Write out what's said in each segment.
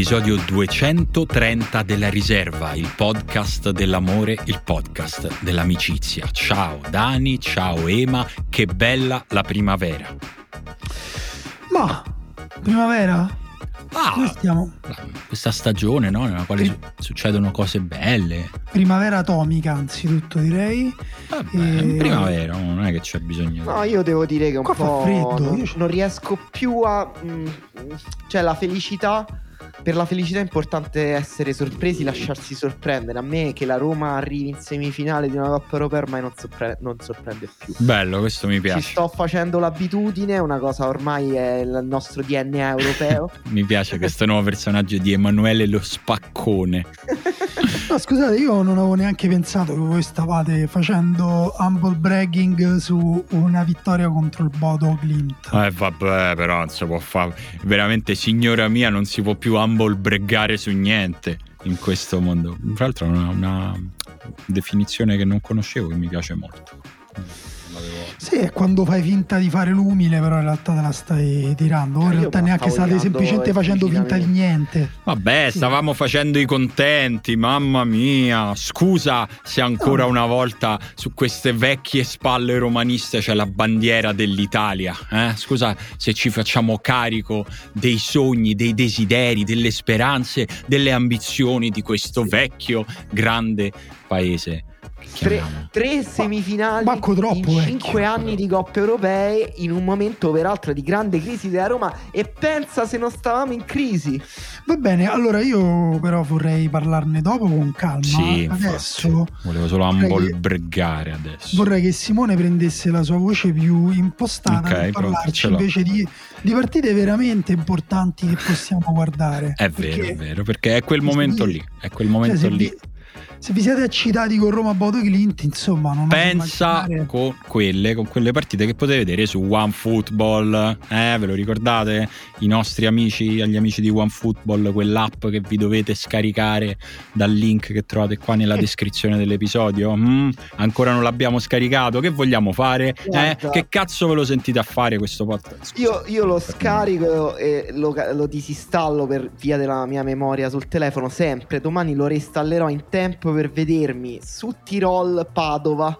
all'episodio 230 della Riserva, il podcast dell'amore, il podcast dell'amicizia. Ciao Dani, ciao Ema, che bella la primavera. Ma, primavera? Ah, stiamo? questa stagione no? nella quale Pri- succedono cose belle. Primavera atomica, anzitutto direi. Vabbè, e... primavera, non è che c'è bisogno. No, io devo dire che un Qua po' freddo. Non, non riesco più a. Mh, mm, cioè, la felicità per la felicità è importante essere sorpresi, lasciarsi sorprendere. A me che la Roma arrivi in semifinale di una Coppa Europea ormai non, sorpre- non sorprende più. Bello, questo mi piace. Ci sto facendo l'abitudine, una cosa ormai è il nostro DNA europeo. mi piace questo nuovo personaggio di Emanuele lo spaccone. No, scusate, io non avevo neanche pensato che voi stavate facendo humble bragging su una vittoria contro il Bodo Glint. Eh vabbè, però non si può fare. Veramente, signora mia, non si può più humble breggare su niente in questo mondo. Tra l'altro è una, una definizione che non conoscevo che mi piace molto. Sì, è quando fai finta di fare l'umile, però in realtà te la stai tirando. Voi in realtà neanche state semplicemente facendo finta di niente. Vabbè, sì. stavamo facendo i contenti, mamma mia. Scusa se ancora no. una volta su queste vecchie spalle romaniste c'è la bandiera dell'Italia. Eh? Scusa se ci facciamo carico dei sogni, dei desideri, delle speranze, delle ambizioni di questo vecchio grande paese tre, tre, semifinali troppo, in vecchio. cinque anni di coppe europee in un momento peraltro di grande crisi della Roma e pensa se non stavamo in crisi. Va bene allora io però vorrei parlarne dopo con calma. Sì, adesso infatti. volevo solo ambolbregare adesso. vorrei che Simone prendesse la sua voce più impostata okay, per parlarci invece di, di, partite veramente importanti che possiamo guardare. È vero è vero perché è quel momento lì è quel momento cioè, lì se vi siete eccitati con Roma Bodo Clint, insomma, non pensa con quelle, con quelle partite che potete vedere su OneFootball. Eh, ve lo ricordate? I nostri amici, agli amici di OneFootball, quell'app che vi dovete scaricare dal link che trovate qua nella descrizione dell'episodio. Mm, ancora non l'abbiamo scaricato. Che vogliamo fare? Eh, che cazzo ve lo sentite a fare questo podcast? Io, io, lo scarico e lo, lo disinstallo per via della mia memoria sul telefono sempre. Domani lo reinstallerò in tempo per vedermi su Tirol Padova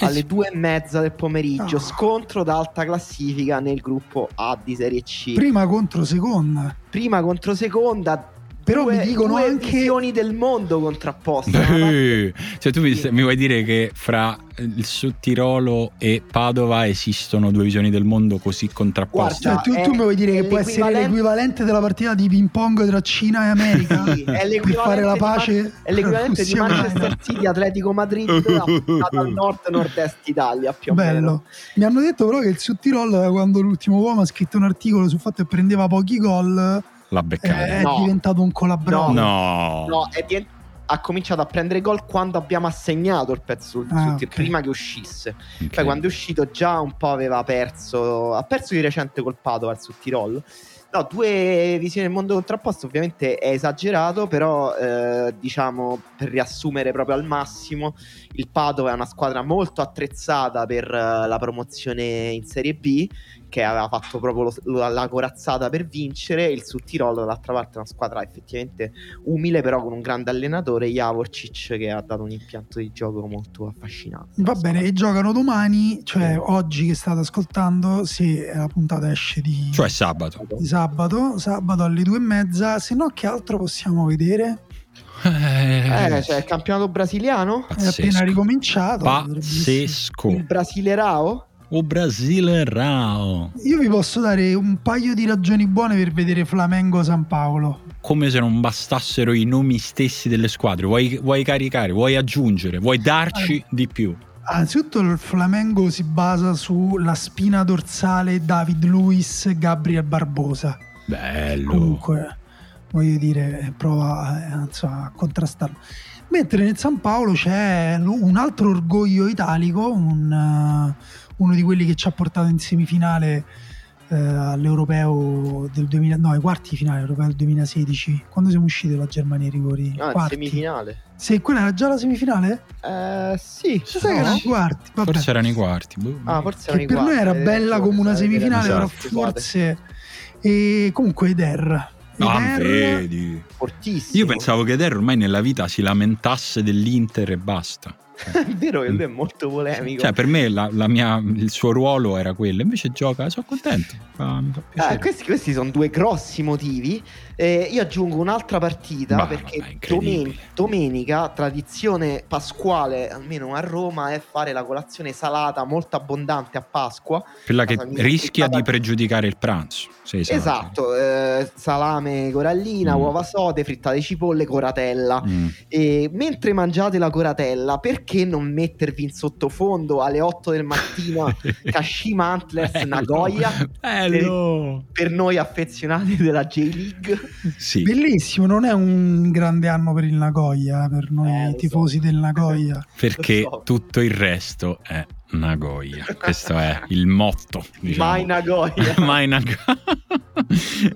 alle due e mezza del pomeriggio. Oh. Scontro d'alta classifica nel gruppo A di Serie C. Prima contro seconda. Prima contro seconda. Però due, mi dicono due anche visioni del mondo contrapposte. Eh, cioè tu mi, mi, vuoi dire che fra il Sudtirolo e Padova esistono due visioni del mondo così contrapposte? Guarda, cioè, tu, tu, mi vuoi dire che può essere l'equivalente della partita di ping pong tra Cina e America? Sì, è per fare la pace. Di, è l'equivalente di Manchester City, Atletico Madrid, dal nord-nord-est Italia. Più Bello. Meno. Mi hanno detto però che il Sudtirolo, quando l'ultimo uomo ha scritto un articolo sul fatto che prendeva pochi gol la beccare. È no. diventato un colabro. No, no, è diventato ha cominciato a prendere gol quando abbiamo assegnato il pezzo sul, ah, sul okay. prima che uscisse. Okay. Poi quando è uscito già un po' aveva perso, ha perso di recente col Padova sul Tirol. No, due visioni del mondo contrapposto ovviamente è esagerato, però eh, diciamo per riassumere proprio al massimo, il Padova è una squadra molto attrezzata per uh, la promozione in Serie B, che aveva fatto proprio lo, la corazzata per vincere, il Sud-Tirol dall'altra parte è una squadra effettivamente umile, però con un grande allenatore, Javorcic, che ha dato un impianto di gioco molto affascinante. Va bene, e giocano domani, cioè sì. oggi che state ascoltando, se la puntata esce di... Cioè sabato. Di sabato, sabato alle due e mezza, se no che altro possiamo vedere? Eh, cioè il campionato brasiliano Pazzesco. è appena ricominciato. Pazzesco. Il Brasilerao? O Brasile Rao. Io vi posso dare un paio di ragioni buone per vedere Flamengo San Paolo. Come se non bastassero i nomi stessi delle squadre. Vuoi, vuoi caricare, vuoi aggiungere, vuoi darci eh. di più. Anzitutto il Flamengo si basa sulla spina dorsale David Luiz Gabriel Barbosa. Bello. Comunque, voglio dire, prova eh, insomma, a contrastarlo. Mentre nel San Paolo c'è un altro orgoglio italico, un, uh, uno di quelli che ci ha portato in semifinale uh, all'Europeo del 2000, no, ai quarti di finale europeo del 2016. Quando siamo usciti dalla Germania i rigori? Ah, quarti. semifinale. Se quella era già la semifinale? Eh, sì. Sai no? che erano i quarti? Vabbè. Forse erano i quarti. Boh. Ah, forse che erano i per quarti. noi era bella come una semifinale, esatto. però forse. E comunque Eder Ah, Eder- vedi. fortissimo. Io pensavo che Eder ormai nella vita si lamentasse dell'Inter e basta. è vero che lui è molto polemico. Cioè, per me la- la mia- il suo ruolo era quello, invece gioca, sono contento. Fa-. Ah, questi, questi sono due grossi motivi. Eh, io aggiungo un'altra partita Bah, perché domen- domenica, tradizione pasquale, almeno a Roma, è fare la colazione salata molto abbondante a Pasqua. Quella che rischia di pregiudicare il pranzo. Sì, Esatto, eh, salame corallina, Mm. uova sode, frittate cipolle, coratella. Mm. E mentre mangiate la coratella, perché non mettervi in sottofondo alle 8 del mattino Kashima Antlers Nagoya? Bello. Per noi affezionati della J-League. Sì. Bellissimo, non è un grande anno per il Nagoya, eh, per noi Eh, tifosi so. del Nagoya. perché tutto il resto è Nagoya. Questo è il motto. Diciamo. Mai Nagoya. Mai Nagoya.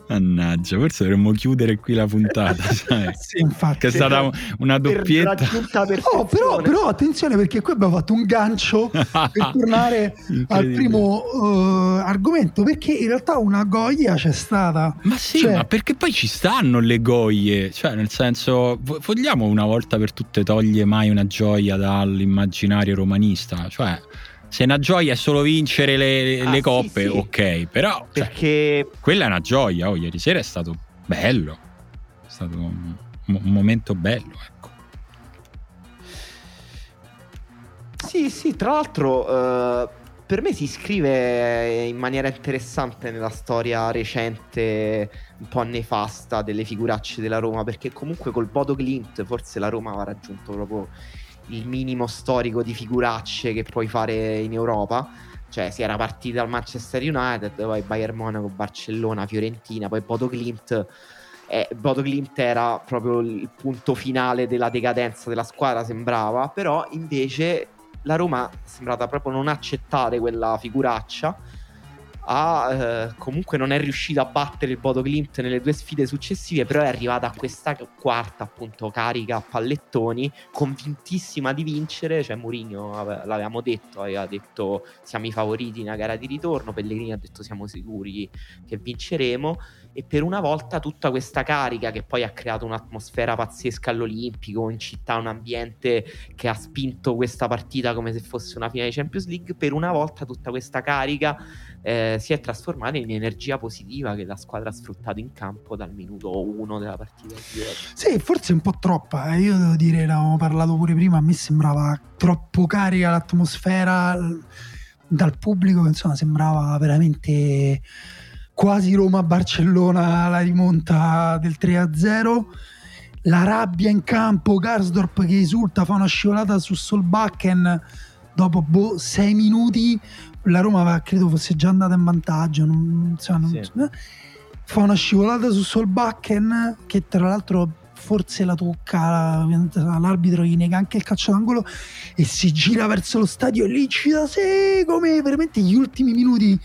Mannaggia, forse dovremmo chiudere qui la puntata. sai? Sì, infatti. Che è stata una Per doppietta. raggiunta Oh, però, però attenzione perché qui abbiamo fatto un gancio per tornare al primo eh, argomento perché in realtà una goia c'è stata Ma sì, Cioè- ma perché poi ci stanno le goie? Cioè, nel senso, vo- vogliamo una volta per tutte toglie mai una gioia dall'immaginario romanista? Cioè, se una gioia è solo vincere le, Ah, le sì, coppe, sì. ok, però cioè, Perché quella è una gioia. Oh, ieri sera è stato bello, è stato un, un momento bello, ecco. Sì, sì, tra l'altro eh, per me si iscrive in maniera interessante nella storia recente, un po' nefasta delle figuracce della Roma, perché comunque col Bodo Glint forse la Roma aveva raggiunto proprio il minimo storico di figuracce che puoi fare in Europa. Cioè, si era partita dal Manchester United, poi Bayern Monaco, Barcellona, Fiorentina, poi Bodo Glimt. Eh, Bodo Glimt era proprio il punto finale della decadenza della squadra, sembrava. Però invece la Roma è sembrata proprio non accettare quella figuraccia. Ha, eh, comunque non è riuscita a battere il Bodo Glimt nelle due sfide successive, però è arrivata a questa quarta appunto carica a pallettoni, convintissima di vincere. Cioè, Mourinho ave- l'avevamo detto, aveva detto siamo i favoriti in una gara di ritorno. Pellegrini ha detto siamo sicuri che vinceremo. E per una volta tutta questa carica che poi ha creato un'atmosfera pazzesca all'Olimpico, in città, un ambiente che ha spinto questa partita come se fosse una finale di Champions League, per una volta tutta questa carica eh, si è trasformata in energia positiva che la squadra ha sfruttato in campo dal minuto 1 della partita sì forse un po' troppa eh. io devo dire ne avevamo parlato pure prima a me sembrava troppo carica l'atmosfera dal pubblico insomma sembrava veramente quasi Roma-Barcellona la rimonta del 3-0 la rabbia in campo Garsdorp che esulta fa una scivolata su Solbakken dopo boh, sei minuti la Roma aveva- credo fosse già andata in vantaggio non, insomma, non- Sì. eh. fa una scivolata su Solbakken che tra l'altro forse la tocca la- l'arbitro gli nega anche il calcio d'angolo e si gira verso lo stadio e lì ci da sé come veramente gli ultimi minuti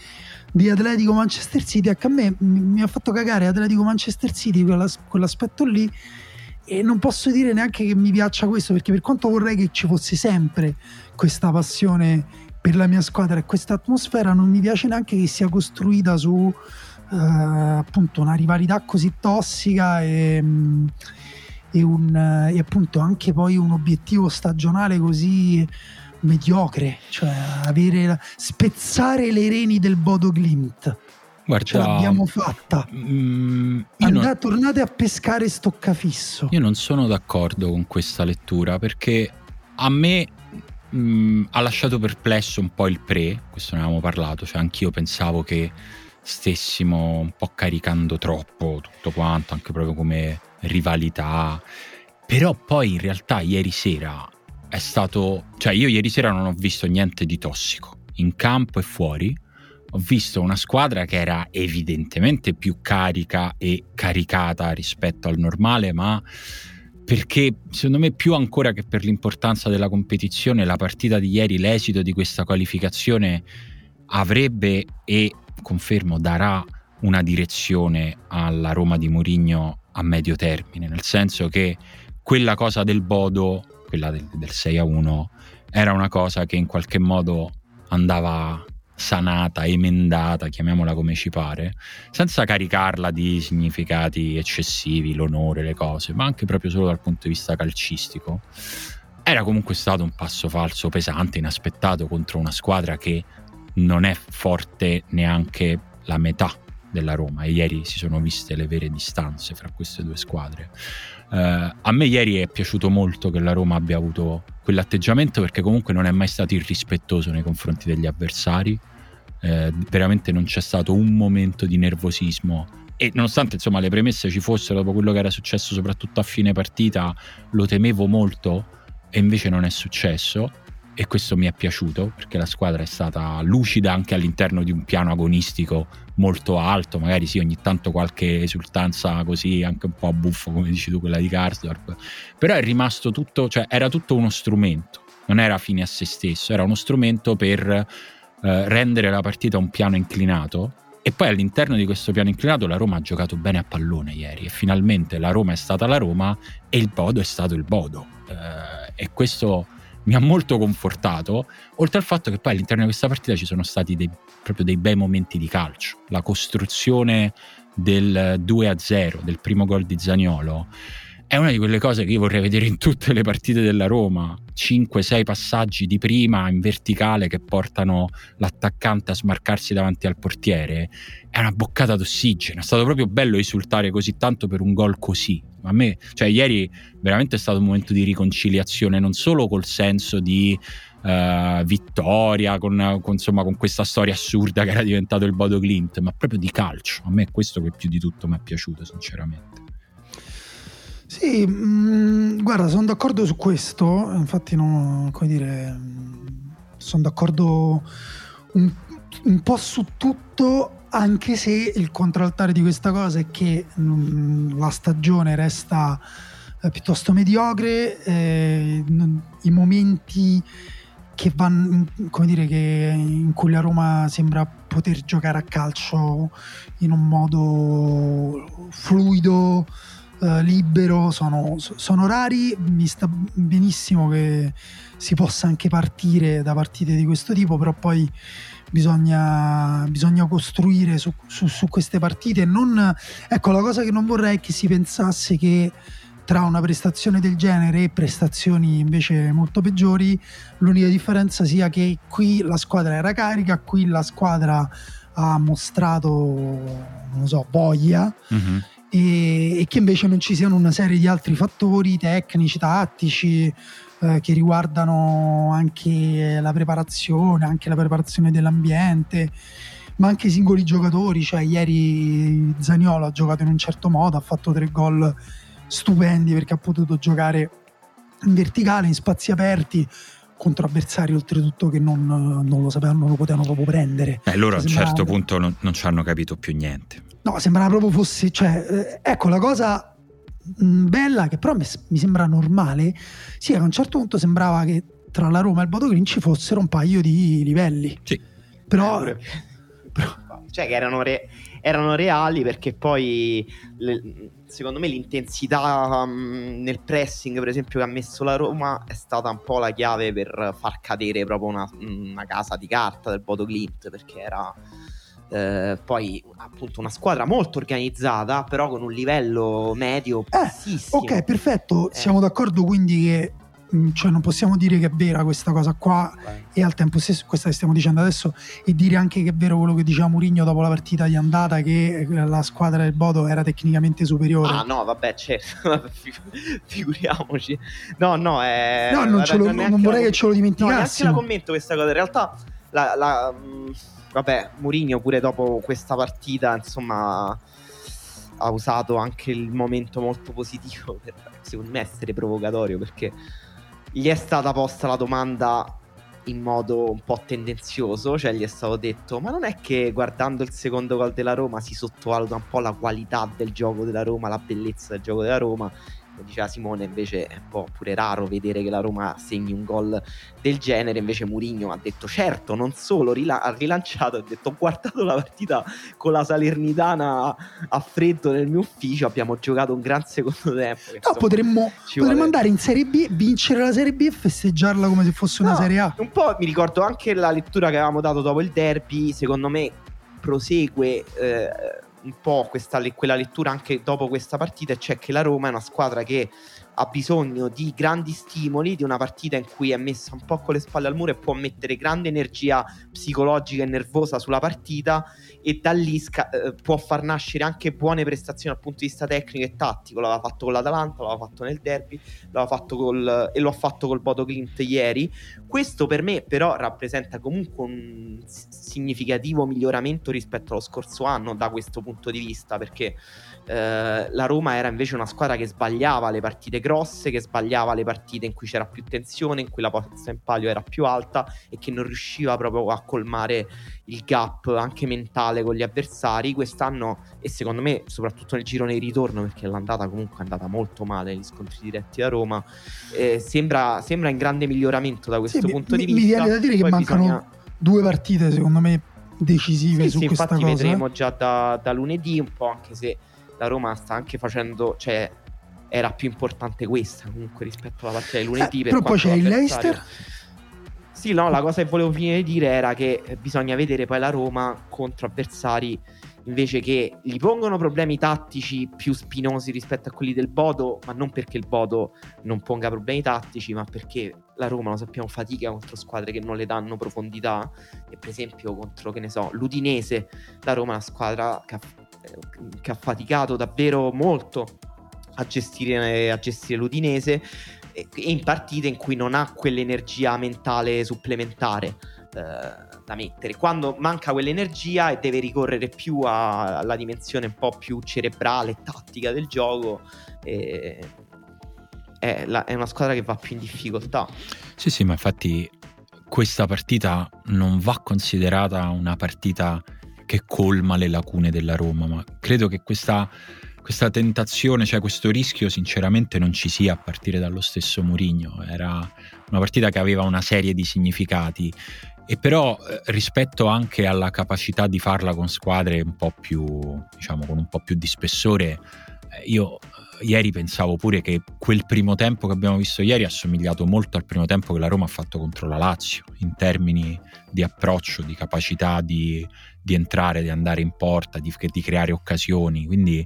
di Atletico Manchester City ecco, a me mi, ha fatto cagare Atletico Manchester City quell'as- quell'aspetto lì e non posso dire neanche che mi piaccia questo perché per quanto vorrei che ci fosse sempre questa passione per la mia squadra e questa atmosfera non mi piace neanche che sia costruita su eh, appunto una rivalità così tossica e, mm, e un, eh, e appunto anche poi un obiettivo stagionale così mediocre cioè avere spezzare le reni del Bodo Glimt. Ce Guarda, l'abbiamo fatta. mm, Andate, non, tornate a pescare stoccafisso io non sono d'accordo con questa lettura perché a me mm, ha lasciato perplesso un po' il pre, questo ne avevamo parlato, cioè anch'io pensavo che stessimo un po' caricando troppo tutto quanto, anche proprio come rivalità. Però poi in realtà ieri sera è stato, cioè io ieri sera non ho visto niente di tossico, in campo e fuori. Ho visto una squadra che era evidentemente più carica e caricata rispetto al normale, ma perché secondo me più ancora che per l'importanza della competizione, la partita di ieri, l'esito di questa qualificazione avrebbe e confermo darà una direzione alla Roma di Mourinho a medio termine, nel senso che quella cosa del Bodo, quella del, del 6 a 1, era una cosa che in qualche modo andava sanata, emendata, chiamiamola come ci pare, senza caricarla di significati eccessivi, l'onore, le cose, ma anche proprio solo dal punto di vista calcistico, era comunque stato un passo falso pesante, inaspettato contro una squadra che non è forte neanche la metà della Roma e ieri si sono viste le vere distanze fra queste due squadre. Uh, a me ieri è piaciuto molto che la Roma abbia avuto quell'atteggiamento perché comunque non è mai stato irrispettoso nei confronti degli avversari, uh, veramente non c'è stato un momento di nervosismo. E nonostante insomma le premesse ci fossero dopo quello che era successo soprattutto a fine partita, lo temevo molto e invece non è successo e questo mi è piaciuto perché la squadra è stata lucida anche all'interno di un piano agonistico molto alto, magari sì ogni tanto qualche esultanza così anche un po' a buffo come dici tu quella di Karsdorp, però è rimasto tutto, cioè era tutto uno strumento, non era fine a se stesso, era uno strumento per eh, rendere la partita un piano inclinato. E poi all'interno di questo piano inclinato la Roma ha giocato bene a pallone ieri. E finalmente la Roma è stata la Roma e il Bodo è stato il Bodo. Eh, e questo mi ha molto confortato, oltre al fatto che poi all'interno di questa partita ci sono stati dei, proprio dei bei momenti di calcio. La costruzione del 2-0, del primo gol di Zaniolo, è una di quelle cose che io vorrei vedere in tutte le partite della Roma. 5-6 passaggi di prima in verticale che portano l'attaccante a smarcarsi davanti al portiere. È una boccata d'ossigeno. È stato proprio bello esultare così tanto per un gol così. A me, cioè, ieri veramente è stato un momento di riconciliazione, non solo col senso di uh, vittoria, con, con, insomma, con questa storia assurda che era diventato il Bodo Glint, ma proprio di calcio. A me è questo che più di tutto mi è piaciuto, sinceramente. Sì, mh, mm, guarda, sono d'accordo su questo, infatti non, come dire, sono d'accordo un, un po' su tutto, anche se il contraltare di questa cosa è che mh, mm, la stagione resta eh, piuttosto mediocre, eh, i momenti che vanno, come dire, che in cui la Roma sembra poter giocare a calcio in un modo fluido, eh, libero sono, sono, rari, mi sta benissimo che si possa anche partire da partite di questo tipo, però poi bisogna, bisogna costruire su, su, su queste partite. Non, ecco, la cosa che non vorrei è che si pensasse che tra una prestazione del genere e prestazioni invece molto peggiori, l'unica differenza sia che qui la squadra era carica, qui la squadra ha mostrato, non so, voglia. Mm-hmm e, e, che invece non ci siano una serie di altri fattori tecnici, tattici eh, che riguardano anche la preparazione, anche la preparazione dell'ambiente, ma anche i singoli giocatori. Cioè, ieri Zaniolo ha giocato in un certo modo, ha fatto tre gol stupendi perché ha potuto giocare in verticale, in spazi aperti contro avversari oltretutto che non, non lo sapevano, non lo potevano proprio prendere. Eh, loro a un certo punto non, non ci hanno capito più niente. No, sembrava proprio fosse, cioè, eh, ecco la cosa bella che però mi, sembra normale, sì, a un certo punto sembrava che tra la Roma e il Bodo Green ci fossero un paio di livelli. Sì. Però, eh, però... cioè che erano, re, erano reali perché poi le, secondo me l'intensità um, nel pressing per esempio che ha messo la Roma è stata un po' la chiave per far cadere proprio una, una casa di carta del Bodo Glint perché era eh, poi appunto una squadra molto organizzata, però con un livello medio eh, ok, perfetto. Eh. Siamo d'accordo quindi che mm, cioè non possiamo dire che è vera questa cosa qua Beh. e al tempo stesso questa che stiamo dicendo adesso e dire anche che è vero quello che diceva Mourinho dopo la partita di andata che la squadra del Bodo era tecnicamente superiore ah no vabbè certo figuriamoci no no è... no non, lo, non vorrei che ce lo dimenticassimo no, la commento questa cosa in realtà la, la, mm, vabbè, Mourinho pure dopo questa partita, insomma, ha usato anche il momento molto positivo per, secondo me, essere provocatorio, perché gli è stata posta la domanda in modo un po' tendenzioso, cioè gli è stato detto ma non è che guardando il secondo gol della Roma si sottovaluta un po' la qualità del gioco della Roma, la bellezza del gioco della Roma come diceva Simone, invece è un po' pure raro vedere che la Roma segni un gol del genere. Invece Murigno ha detto: certo, non solo rila- ha rilanciato, ha detto: ho guardato la partita con la Salernitana a freddo nel mio ufficio. Abbiamo giocato un gran secondo tempo. No, insomma, potremmo, potremmo andare in Serie B, vincere la Serie B e festeggiarla come se fosse no, una Serie A. Un po' mi ricordo anche la lettura che avevamo dato dopo il derby. Secondo me prosegue. Eh, un po' questa, quella lettura anche dopo questa partita, cioè che la Roma è una squadra che ha bisogno di grandi stimoli, di una partita in cui è messa un po' con le spalle al muro e può mettere grande energia psicologica e nervosa sulla partita e da lì sca- eh, può far nascere anche buone prestazioni dal punto di vista tecnico e tattico. L'aveva fatto con l'Atalanta, l'aveva fatto nel derby, l'aveva fatto col, e lo ha fatto col Bodo Clint ieri. Questo per me però rappresenta comunque un significativo miglioramento rispetto allo scorso anno da questo punto di vista perché eh, la Roma era invece una squadra che sbagliava le partite grosse, che sbagliava le partite in cui c'era più tensione, in cui la posta in palio era più alta e che non riusciva proprio a colmare il gap anche mentale con gli avversari. Quest'anno, e secondo me, soprattutto nel girone di ritorno, perché l'andata comunque è andata molto male gli scontri diretti da Roma, eh, sembra, sembra, in grande miglioramento da questo sì, punto mi, di vista. Mi viene da dire Poi che mancano bisogna... due partite, secondo me, decisive sì, su sì, questa infatti cosa. vedremo già da, da lunedì un po', anche se la Roma sta anche facendo, cioè era più importante questa comunque rispetto alla partita di lunedì. Eh, però poi c'è il Leicester. Sì, no, la cosa che volevo finire di dire era che bisogna vedere poi la Roma contro avversari invece che gli pongono problemi tattici più spinosi rispetto a quelli del Bodo, ma non perché il Bodo non ponga problemi tattici, ma perché la Roma, lo sappiamo, fatica contro squadre che non le danno profondità. E per esempio contro, che ne so, l'Udinese, la Roma è una squadra che ha che ha faticato davvero molto a gestire, a gestire l'Udinese in partite in cui non ha quell'energia mentale supplementare eh, da mettere. Quando manca quell'energia e deve ricorrere più a, alla dimensione un po' più cerebrale tattica del gioco, eh, è, la, è una squadra che va più in difficoltà. Sì, sì, ma infatti questa partita non va considerata una partita che colma le lacune della Roma, ma credo che questa, questa tentazione, cioè questo rischio sinceramente non ci sia a partire dallo stesso Mourinho, era una partita che aveva una serie di significati e però eh, rispetto anche alla capacità di farla con squadre un po' più, diciamo, con un po' più di spessore, eh, io ieri pensavo pure che quel primo tempo che abbiamo visto ieri ha somigliato molto al primo tempo che la Roma ha fatto contro la Lazio, in termini di approccio, di capacità di, di entrare, di andare in porta, di, di creare occasioni. Quindi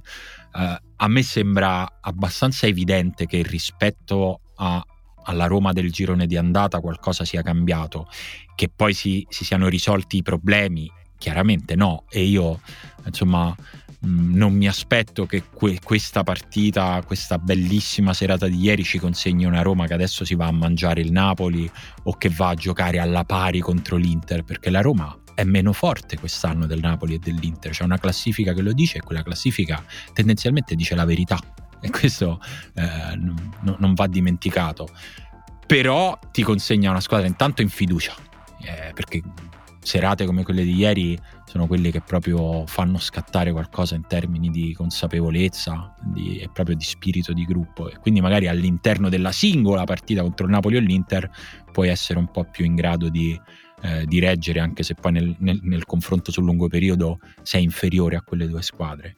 eh, a me sembra abbastanza evidente che rispetto a, alla Roma del girone di andata qualcosa sia cambiato, che poi si, si siano risolti i problemi, chiaramente no. E io, insomma Mm, non mi aspetto che que- questa partita, questa bellissima serata di ieri ci consegni una Roma che adesso si va a mangiare il Napoli o che va a giocare alla pari contro l'Inter, perché la Roma è meno forte quest'anno del Napoli e dell'Inter. C'è una classifica che lo dice e quella classifica tendenzialmente dice la verità e questo eh, n- non va dimenticato. Però ti consegna una squadra intanto in fiducia, eh, perché serate come quelle di ieri sono quelle che proprio fanno scattare qualcosa in termini di consapevolezza di, e proprio di spirito di gruppo e quindi magari all'interno della singola partita contro il Napoli o l'Inter puoi essere un po' più in grado di, eh, di reggere anche se poi nel, nel, nel confronto sul lungo periodo sei inferiore a quelle due squadre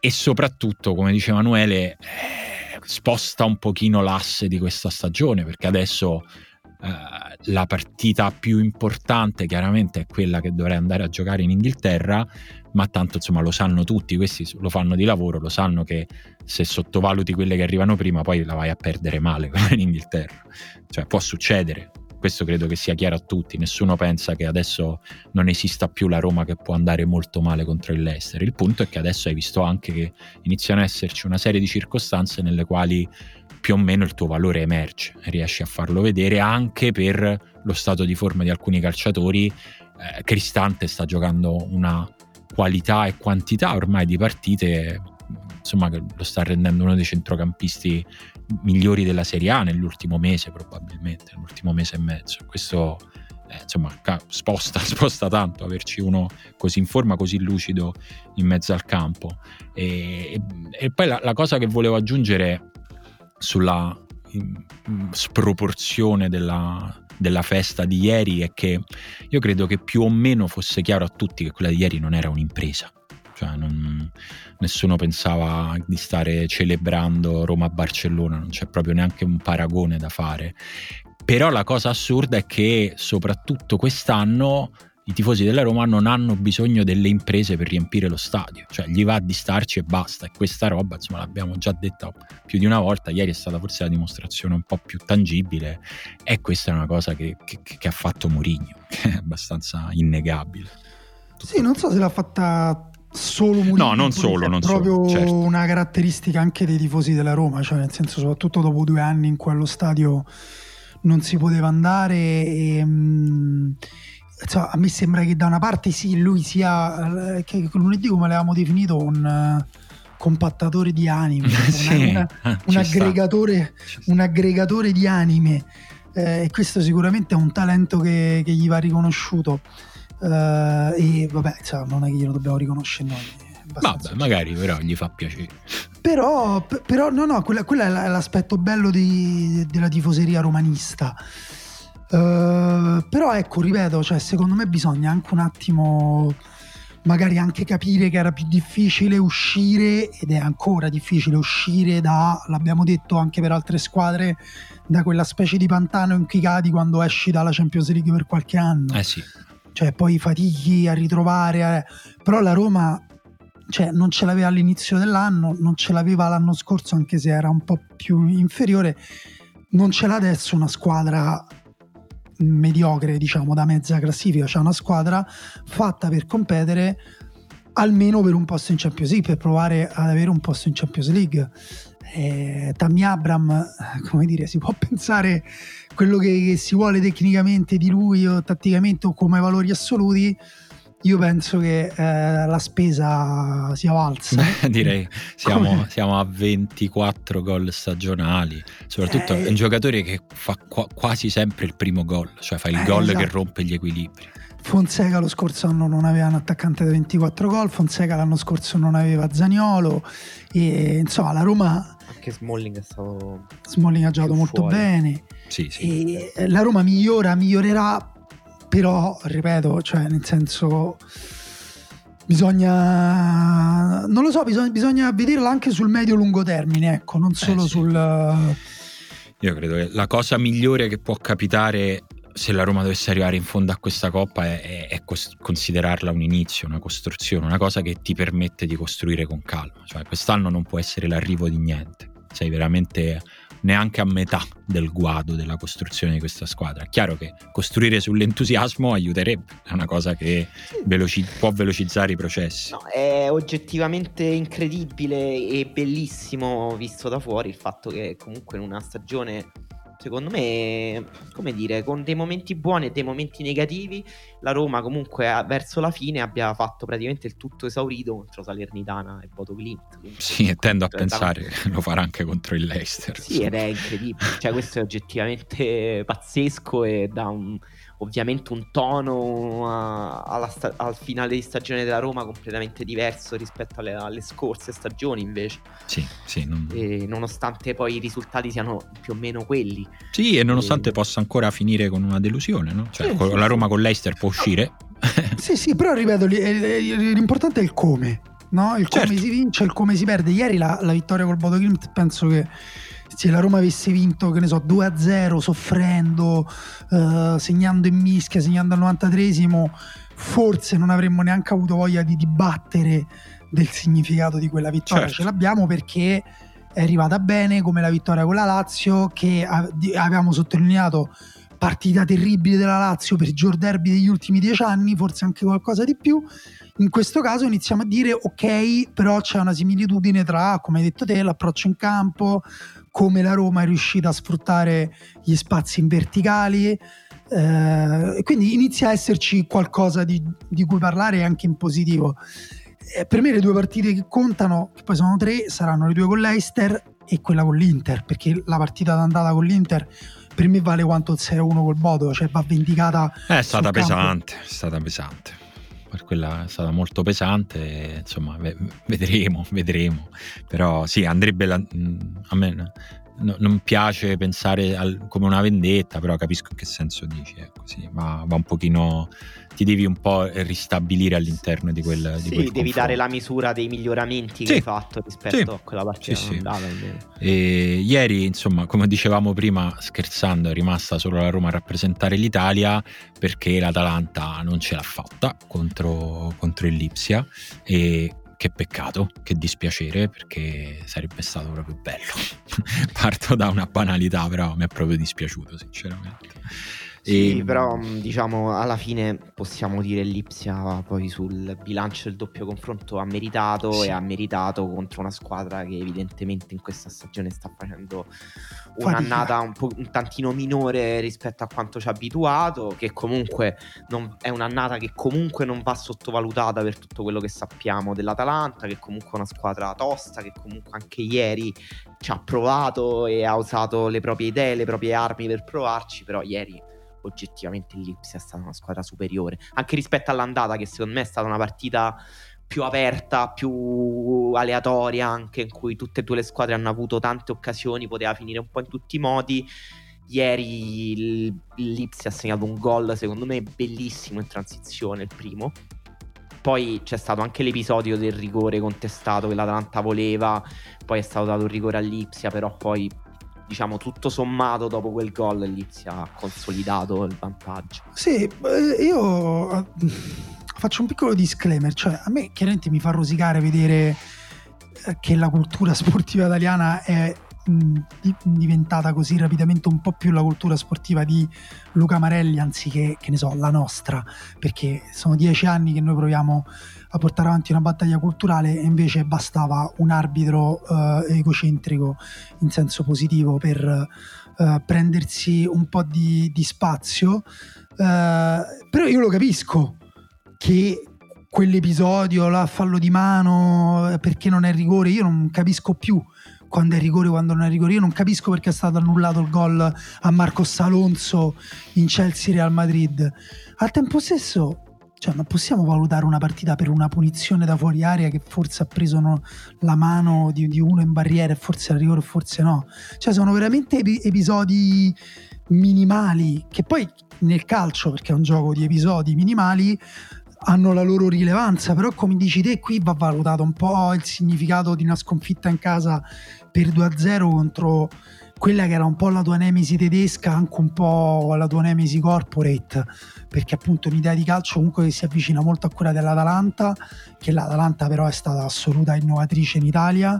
e soprattutto come dice Emanuele eh, sposta un pochino l'asse di questa stagione perché adesso eh, la partita più importante chiaramente è quella che dovrei andare a giocare in Inghilterra, ma tanto insomma lo sanno tutti, questi lo fanno di lavoro, lo sanno che se sottovaluti quelle che arrivano prima poi la vai a perdere male in Inghilterra. Cioè può succedere, questo credo che sia chiaro a tutti, nessuno pensa che adesso non esista più la Roma che può andare molto male contro il Leicester. Il punto è che adesso hai visto anche che iniziano ad esserci una serie di circostanze nelle quali più o meno il tuo valore emerge, riesci a farlo vedere anche per lo stato di forma di alcuni calciatori. Eh, Cristante sta giocando una qualità e quantità ormai di partite, insomma, lo sta rendendo uno dei centrocampisti migliori della Serie A nell'ultimo mese, probabilmente, nell'ultimo mese e mezzo. Questo eh, insomma sposta, sposta tanto averci uno così in forma, così lucido in mezzo al campo. E, e, poi la, la cosa che volevo aggiungere sulla sproporzione della, della festa di ieri è che io credo che più o meno fosse chiaro a tutti che quella di ieri non era un'impresa. Cioè non, nessuno pensava di stare celebrando Roma-Barcellona, non c'è proprio neanche un paragone da fare. Però la cosa assurda è che soprattutto quest'anno i tifosi della Roma non hanno bisogno delle imprese per riempire lo stadio, cioè gli va di starci e basta. E questa roba, insomma, l'abbiamo già detta più di una volta. Ieri è stata forse la dimostrazione un po' più tangibile, e questa è una cosa che, che, che ha fatto Mourinho, che è abbastanza innegabile. Sì, non so se l'ha fatta solo Mourinho. No, non solo, non proprio solo. Certo. una caratteristica anche dei tifosi della Roma, cioè nel senso, soprattutto dopo due anni in quello stadio non si poteva andare e. Mh, insomma, a me sembra che da una parte sì, lui sia, eh, che lunedì come l'avevamo definito, un uh, compattatore di anime, sì, una, una, un, aggregatore, un, aggregatore, di anime. Eh, e questo sicuramente è un talento che, che gli va riconosciuto. Uh, e vabbè, insomma, non è che glielo dobbiamo riconoscere noi. Vabbè, magari però gli fa piacere. Però, però no, no, quello è l'aspetto bello di, della tifoseria romanista. Uh, però ecco, ripeto, cioè, secondo me bisogna anche un attimo magari anche capire che era più difficile uscire ed è ancora difficile uscire da, l'abbiamo detto anche per altre squadre, da quella specie di pantano in cui cadi quando esci dalla Champions League per qualche anno. Eh sì. Cioè poi fatichi a ritrovare, eh. però la Roma cioè, non ce l'aveva all'inizio dell'anno, non ce l'aveva l'anno scorso anche se era un po' più inferiore, non ce l'ha adesso una squadra mediocre, diciamo, da mezza classifica, c'è una squadra fatta per competere almeno per un posto in Champions League, per provare ad avere un posto in Champions League. Eh, Tammy Abram, come dire, si può pensare quello che, che, si vuole tecnicamente di lui o tatticamente o come valori assoluti, io penso che eh, la spesa sia valsa. Beh, direi siamo, siamo, a 24 gol stagionali. Soprattutto eh, è un giocatore che fa qua, quasi sempre il primo gol, cioè fa il eh, gol esatto. che rompe gli equilibri. Fonseca lo scorso anno non aveva un attaccante da 24 gol, Fonseca l'anno scorso non aveva Zaniolo e insomma la Roma anche Smalling è stato Smalling ha giocato molto fuori. bene. Sì, sì. E la Roma migliora, migliorerà però ripeto, cioè nel senso bisogna non lo so, bisogna, bisogna vederla anche sul medio-lungo termine, ecco, non solo eh sì. sul io credo che la cosa migliore che può capitare se la Roma dovesse arrivare in fondo a questa coppa è, è, è cos- considerarla un inizio, una costruzione, una cosa che ti permette di costruire con calma. Cioè, quest'anno non può essere l'arrivo di niente. Sei veramente neanche a metà del guado della costruzione di questa squadra. È chiaro che costruire sull'entusiasmo aiuterebbe, è una cosa che veloci- può velocizzare i processi. No, è oggettivamente incredibile e bellissimo visto da fuori il fatto che comunque in una stagione secondo me, come dire, con dei momenti buoni e dei momenti negativi, la Roma comunque verso la fine abbia fatto praticamente il tutto esaurito contro Salernitana e Bodo Clint. Sì, e tendo a cioè, pensare che lo farà anche contro il Leicester. Sì, insomma. ed è incredibile, cioè questo è oggettivamente pazzesco e da un ovviamente un tono a, sta- al finale di stagione della Roma completamente diverso rispetto alle, alle scorse stagioni invece. Sì, sì. Non... nonostante poi i risultati siano più o meno quelli. Sì, e nonostante e... possa ancora finire con una delusione, no? Cioè, sì, con sì, la Roma sì. con l'Eister può uscire. sì, sì, però ripeto, l'importante è il come. No? Il certo. come si vince, il come si perde. Ieri la, la vittoria col Bodo Glimt penso che se la Roma avesse vinto, che ne so, 2-0, soffrendo, eh, segnando in mischia, segnando al 93esimo, forse non avremmo neanche avuto voglia di dibattere del significato di quella vittoria. Certo. Ce l'abbiamo perché è arrivata bene, come la vittoria con la Lazio, che avevamo sottolineato partita terribile della Lazio, peggior derby degli ultimi dieci anni, forse anche qualcosa di più. In questo caso iniziamo a dire ok, però c'è una similitudine tra, come hai detto te, l'approccio in campo, come la Roma è riuscita a sfruttare gli spazi in verticali. Eh, quindi inizia a esserci qualcosa di, di cui parlare anche in positivo. Eh, per me le due partite che contano, che poi sono tre, saranno le due con l'Eister e quella con l'Inter, perché la partita d'andata con l'Inter per me vale quanto il 6-1 col Bodo, cioè va vendicata. È stata pesante, è stata pesante per quella è stata molto pesante, insomma vedremo, vedremo, però sì andrebbe la, a me no, non piace pensare al, come una vendetta, però capisco in che senso dici, ecco, sì, ma va un pochino ti devi un po' ristabilire all'interno di quel sì, di quel devi confronto. dare la misura dei miglioramenti Sì. che hai fatto rispetto Sì. a quella partita Sì. E ieri, insomma, come dicevamo prima, scherzando, è rimasta solo la Roma a rappresentare l'Italia perché l'Atalanta non ce l'ha fatta contro, contro il Lipsia e che peccato, che dispiacere perché sarebbe stato proprio bello. Parto da una banalità, però mi è proprio dispiaciuto, sinceramente. Sì, E- però mh, diciamo alla fine possiamo dire Lipsia poi sul bilancio del doppio confronto ha meritato Sì. e ha meritato contro una squadra che evidentemente in questa stagione sta facendo un'annata un, po', un tantino minore rispetto a quanto ci ha abituato, che comunque non- è un'annata che comunque non va sottovalutata per tutto quello che sappiamo dell'Atalanta, che comunque è una squadra tosta, che comunque anche ieri ci ha provato e ha usato le proprie idee, le proprie armi per provarci, però ieri oggettivamente il Lipsia è stata una squadra superiore, anche rispetto all'andata che secondo me è stata una partita più aperta, più aleatoria, anche in cui tutte e due le squadre hanno avuto tante occasioni, poteva finire un po' in tutti i modi. Ieri il il Lipsia ha segnato un gol, secondo me bellissimo in transizione, il primo. Poi c'è stato anche l'episodio del rigore contestato che l'Atalanta voleva, poi è stato dato un rigore all'Ipsia, però poi diciamo tutto sommato dopo quel gol l'Ipsia ha consolidato il vantaggio. Sì, eh, io eh, faccio un piccolo disclaimer, cioè a me chiaramente mi fa rosicare vedere eh, che la cultura sportiva italiana è diventata così rapidamente un po' più la cultura sportiva di Luca Marelli anziché, che ne so, la nostra, perché sono dieci anni che noi proviamo a portare avanti una battaglia culturale e invece bastava un arbitro eh, egocentrico in senso positivo per eh, prendersi un po' di, di spazio. Eh, però io lo capisco che quell'episodio, la fallo di mano, eh, perché non è rigore, io non capisco più quando è rigore quando non è rigore. Io non capisco perché è stato annullato il gol a Marcos Alonso in Chelsea Real Madrid. Al tempo stesso, cioè, non possiamo valutare una partita per una punizione da fuori area che forse ha preso no, la mano di, di uno in barriera e forse era rigore, forse no. Cioè, sono veramente epi- episodi minimali che poi nel calcio, perché è un gioco di episodi minimali, hanno la loro rilevanza, però come dici te qui va valutato un po' il significato di una sconfitta in casa per 2-0 contro quella che era un po' la tua nemesi tedesca, anche un po' la tua nemesi corporate, perché appunto un'idea di calcio comunque si avvicina molto a quella dell'Atalanta, che l'Atalanta però è stata assoluta innovatrice in Italia,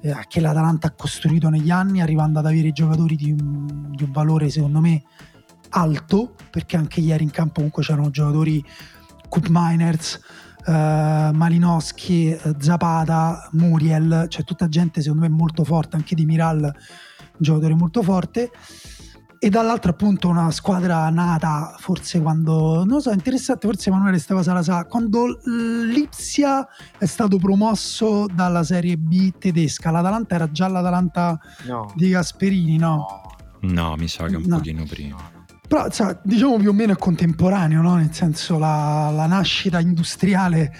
eh, che l'Atalanta ha costruito negli anni, arrivando ad avere giocatori di un, di un valore secondo me alto, perché anche ieri in campo comunque c'erano giocatori Cup Miners, eh, Malinowski, Zapata, Muriel, cioè tutta gente secondo me molto forte, anche di Miral, un giocatore molto forte. E dall'altro appunto una squadra nata forse quando, non lo so, interessante, forse Emanuele stava Salazar, quando l'Ipsia è stato promosso dalla Serie B tedesca, l'Atalanta era già l'Atalanta No. di Gasperini, no? No, mi sa che un No. pochino prima. Però sa, diciamo più o meno è contemporaneo, no? nel senso la, la nascita industriale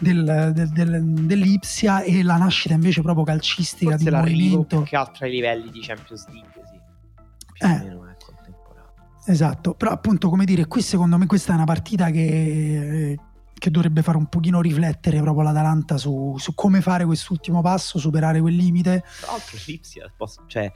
del, del- del- dell'Ipsia e la nascita invece proprio calcistica Forse di movimento. che altro ai livelli di Champions League, sì. Più o Eh. meno è contemporaneo. Esatto, però appunto come dire, qui secondo me questa è una partita che, che dovrebbe fare un pochino riflettere proprio l'Atalanta su, su come fare quest'ultimo passo, superare quel limite. Tra l'altro l'Ipsia, posso- cioè,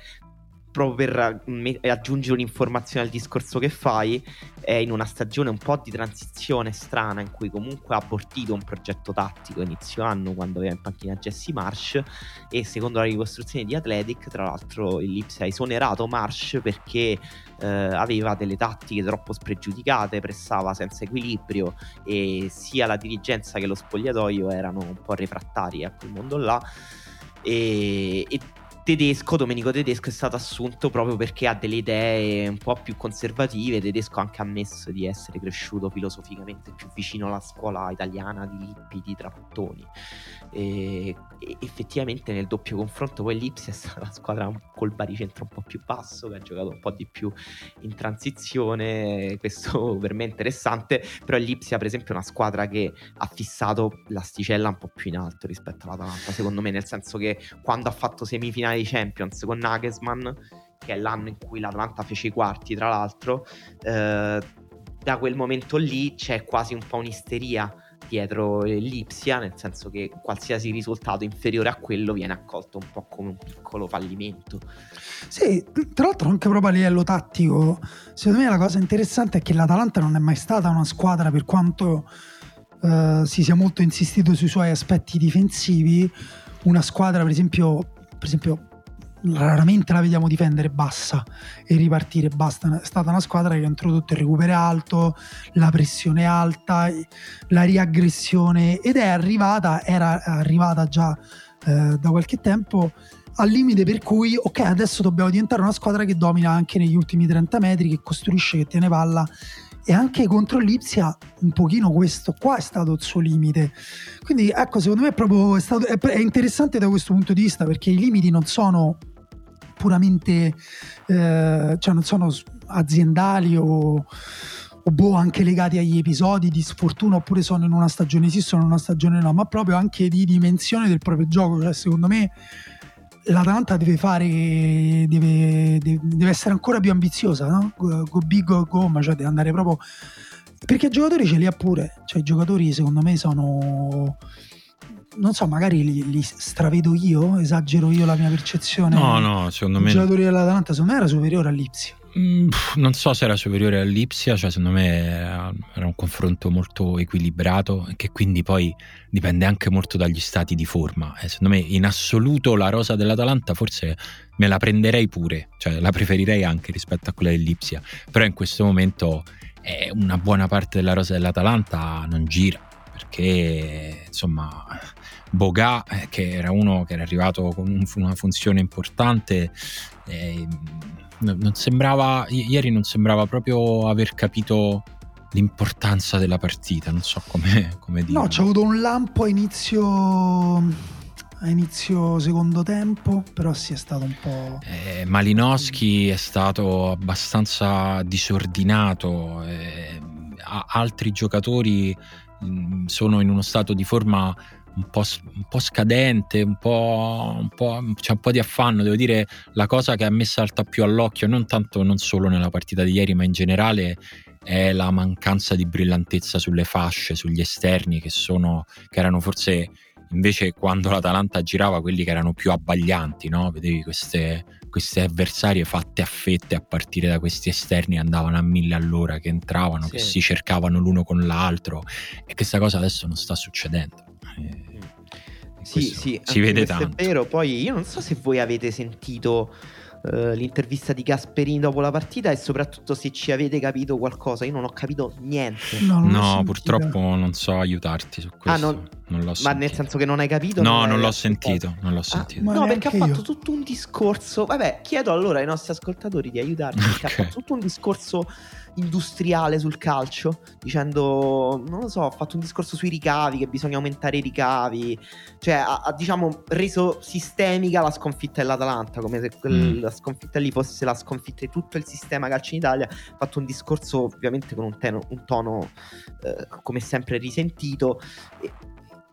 proprio per me- aggiungere un'informazione al discorso che fai, è in una stagione un po' di transizione strana in cui comunque ha abortito un progetto tattico inizio anno quando aveva in panchina Jesse Marsh e secondo la ricostruzione di Athletic, tra l'altro il Lipsia ha esonerato Marsh perché eh, aveva delle tattiche troppo spregiudicate, pressava senza equilibrio e sia la dirigenza che lo spogliatoio erano un po' refrattari a quel mondo là. E, e Tedesco, Domenico Tedesco è stato assunto proprio perché ha delle idee un po' più conservative. Tedesco ha anche ammesso di essere cresciuto filosoficamente più vicino alla scuola italiana di Lippi, di Trapattoni. E, e effettivamente nel doppio confronto poi l'Ipsia è stata la squadra col baricentro un po' più basso, che ha giocato un po' di più in transizione. Questo per me è interessante. Però l'Ipsia, per esempio, è una squadra che ha fissato l'asticella un po' più in alto rispetto all'Atalanta, secondo me, nel senso che quando ha fatto semifinale finale di Champions con Nagelsmann, che è l'anno in cui l'Atalanta fece i quarti, tra l'altro, eh, da quel momento lì c'è quasi un po' un'isteria dietro l'Ipsia, nel senso che qualsiasi risultato inferiore a quello viene accolto un po' come un piccolo fallimento. Sì, tra l'altro anche proprio a livello tattico, secondo me la cosa interessante è che l'Atalanta non è mai stata una squadra per quanto eh, si sia molto insistito sui suoi aspetti difensivi, una squadra per esempio, per esempio raramente la vediamo difendere bassa e ripartire basta. È stata una squadra che ha introdotto il recupero alto, la pressione alta, la riaggressione ed è arrivata, era arrivata già eh, da qualche tempo al limite per cui ok adesso dobbiamo diventare una squadra che domina anche negli ultimi 30 metri, che costruisce, che tiene palla e anche contro l'Ipsia un pochino questo qua è stato il suo limite quindi ecco secondo me è proprio è, stato, è, è interessante da questo punto di vista perché i limiti non sono puramente, eh, cioè non sono aziendali o, o boh, anche legati agli episodi di sfortuna oppure sono in una stagione sì, sono in una stagione no, ma proprio anche di dimensione del proprio gioco. Cioè, secondo me l'Atalanta deve fare, deve, deve, essere ancora più ambiziosa, no? Go, go big, go home, cioè deve andare proprio... Perché i giocatori ce li ha pure, cioè i giocatori secondo me sono non so, magari li, li, stravedo io, esagero io la mia percezione. No, no, secondo me. Il giocatore dell'Atalanta, secondo me era superiore all'Ipsia. Mm, non so se era superiore all'Ipsia, cioè secondo me era un confronto molto equilibrato che quindi poi dipende anche molto dagli stati di forma. E secondo me in assoluto la rosa dell'Atalanta forse me la prenderei pure, cioè la preferirei anche rispetto a quella dell'Ipsia, però in questo momento eh, una buona parte della rosa dell'Atalanta non gira perché insomma Boga, eh, che era uno che era arrivato con un, una funzione importante, eh, non sembrava, ieri non sembrava proprio aver capito l'importanza della partita, non so come, come dire. No, c'è avuto un lampo a inizio, a inizio secondo tempo, però sì è stato un po'... Eh, Malinowski è stato abbastanza disordinato, eh, altri giocatori mh, mm, sono in uno stato di forma un po', un po scadente, un po', un po', c'è un po' di affanno. Devo dire, la cosa che a me salta più all'occhio, non tanto non solo nella partita di ieri, ma in generale, è la mancanza di brillantezza sulle fasce, sugli esterni, che, sono, che erano forse invece quando l'Atalanta girava quelli che erano più abbaglianti, no? Vedevi queste, queste avversarie fatte a fette a partire da questi esterni andavano a mille all'ora, che entravano, sì. che si cercavano l'uno con l'altro e questa cosa adesso non sta succedendo. Sì, sì, si vede tanto. È vero, poi io non so se voi avete sentito uh, l'intervista di Gasperini dopo la partita e soprattutto se ci avete capito qualcosa. Io non ho capito niente. No, no purtroppo non so aiutarti su questo. Ah, non, non l'ho ma sentito. nel senso che non hai capito? No, non, non l'ho sentito, non l'ho ah, sentito. no, perché ha fatto io. tutto un discorso. Vabbè, chiedo allora ai nostri ascoltatori di aiutarmi. Okay. Perché ha fatto tutto un discorso industriale sul calcio, dicendo, non lo so, ha fatto un discorso sui ricavi, che bisogna aumentare i ricavi, cioè ha, ha diciamo reso sistemica la sconfitta dell'Atalanta, come se mm. la sconfitta lì fosse la sconfitta di tutto il sistema calcio in Italia, ha fatto un discorso ovviamente con un, teno, un tono eh, come sempre risentito. E,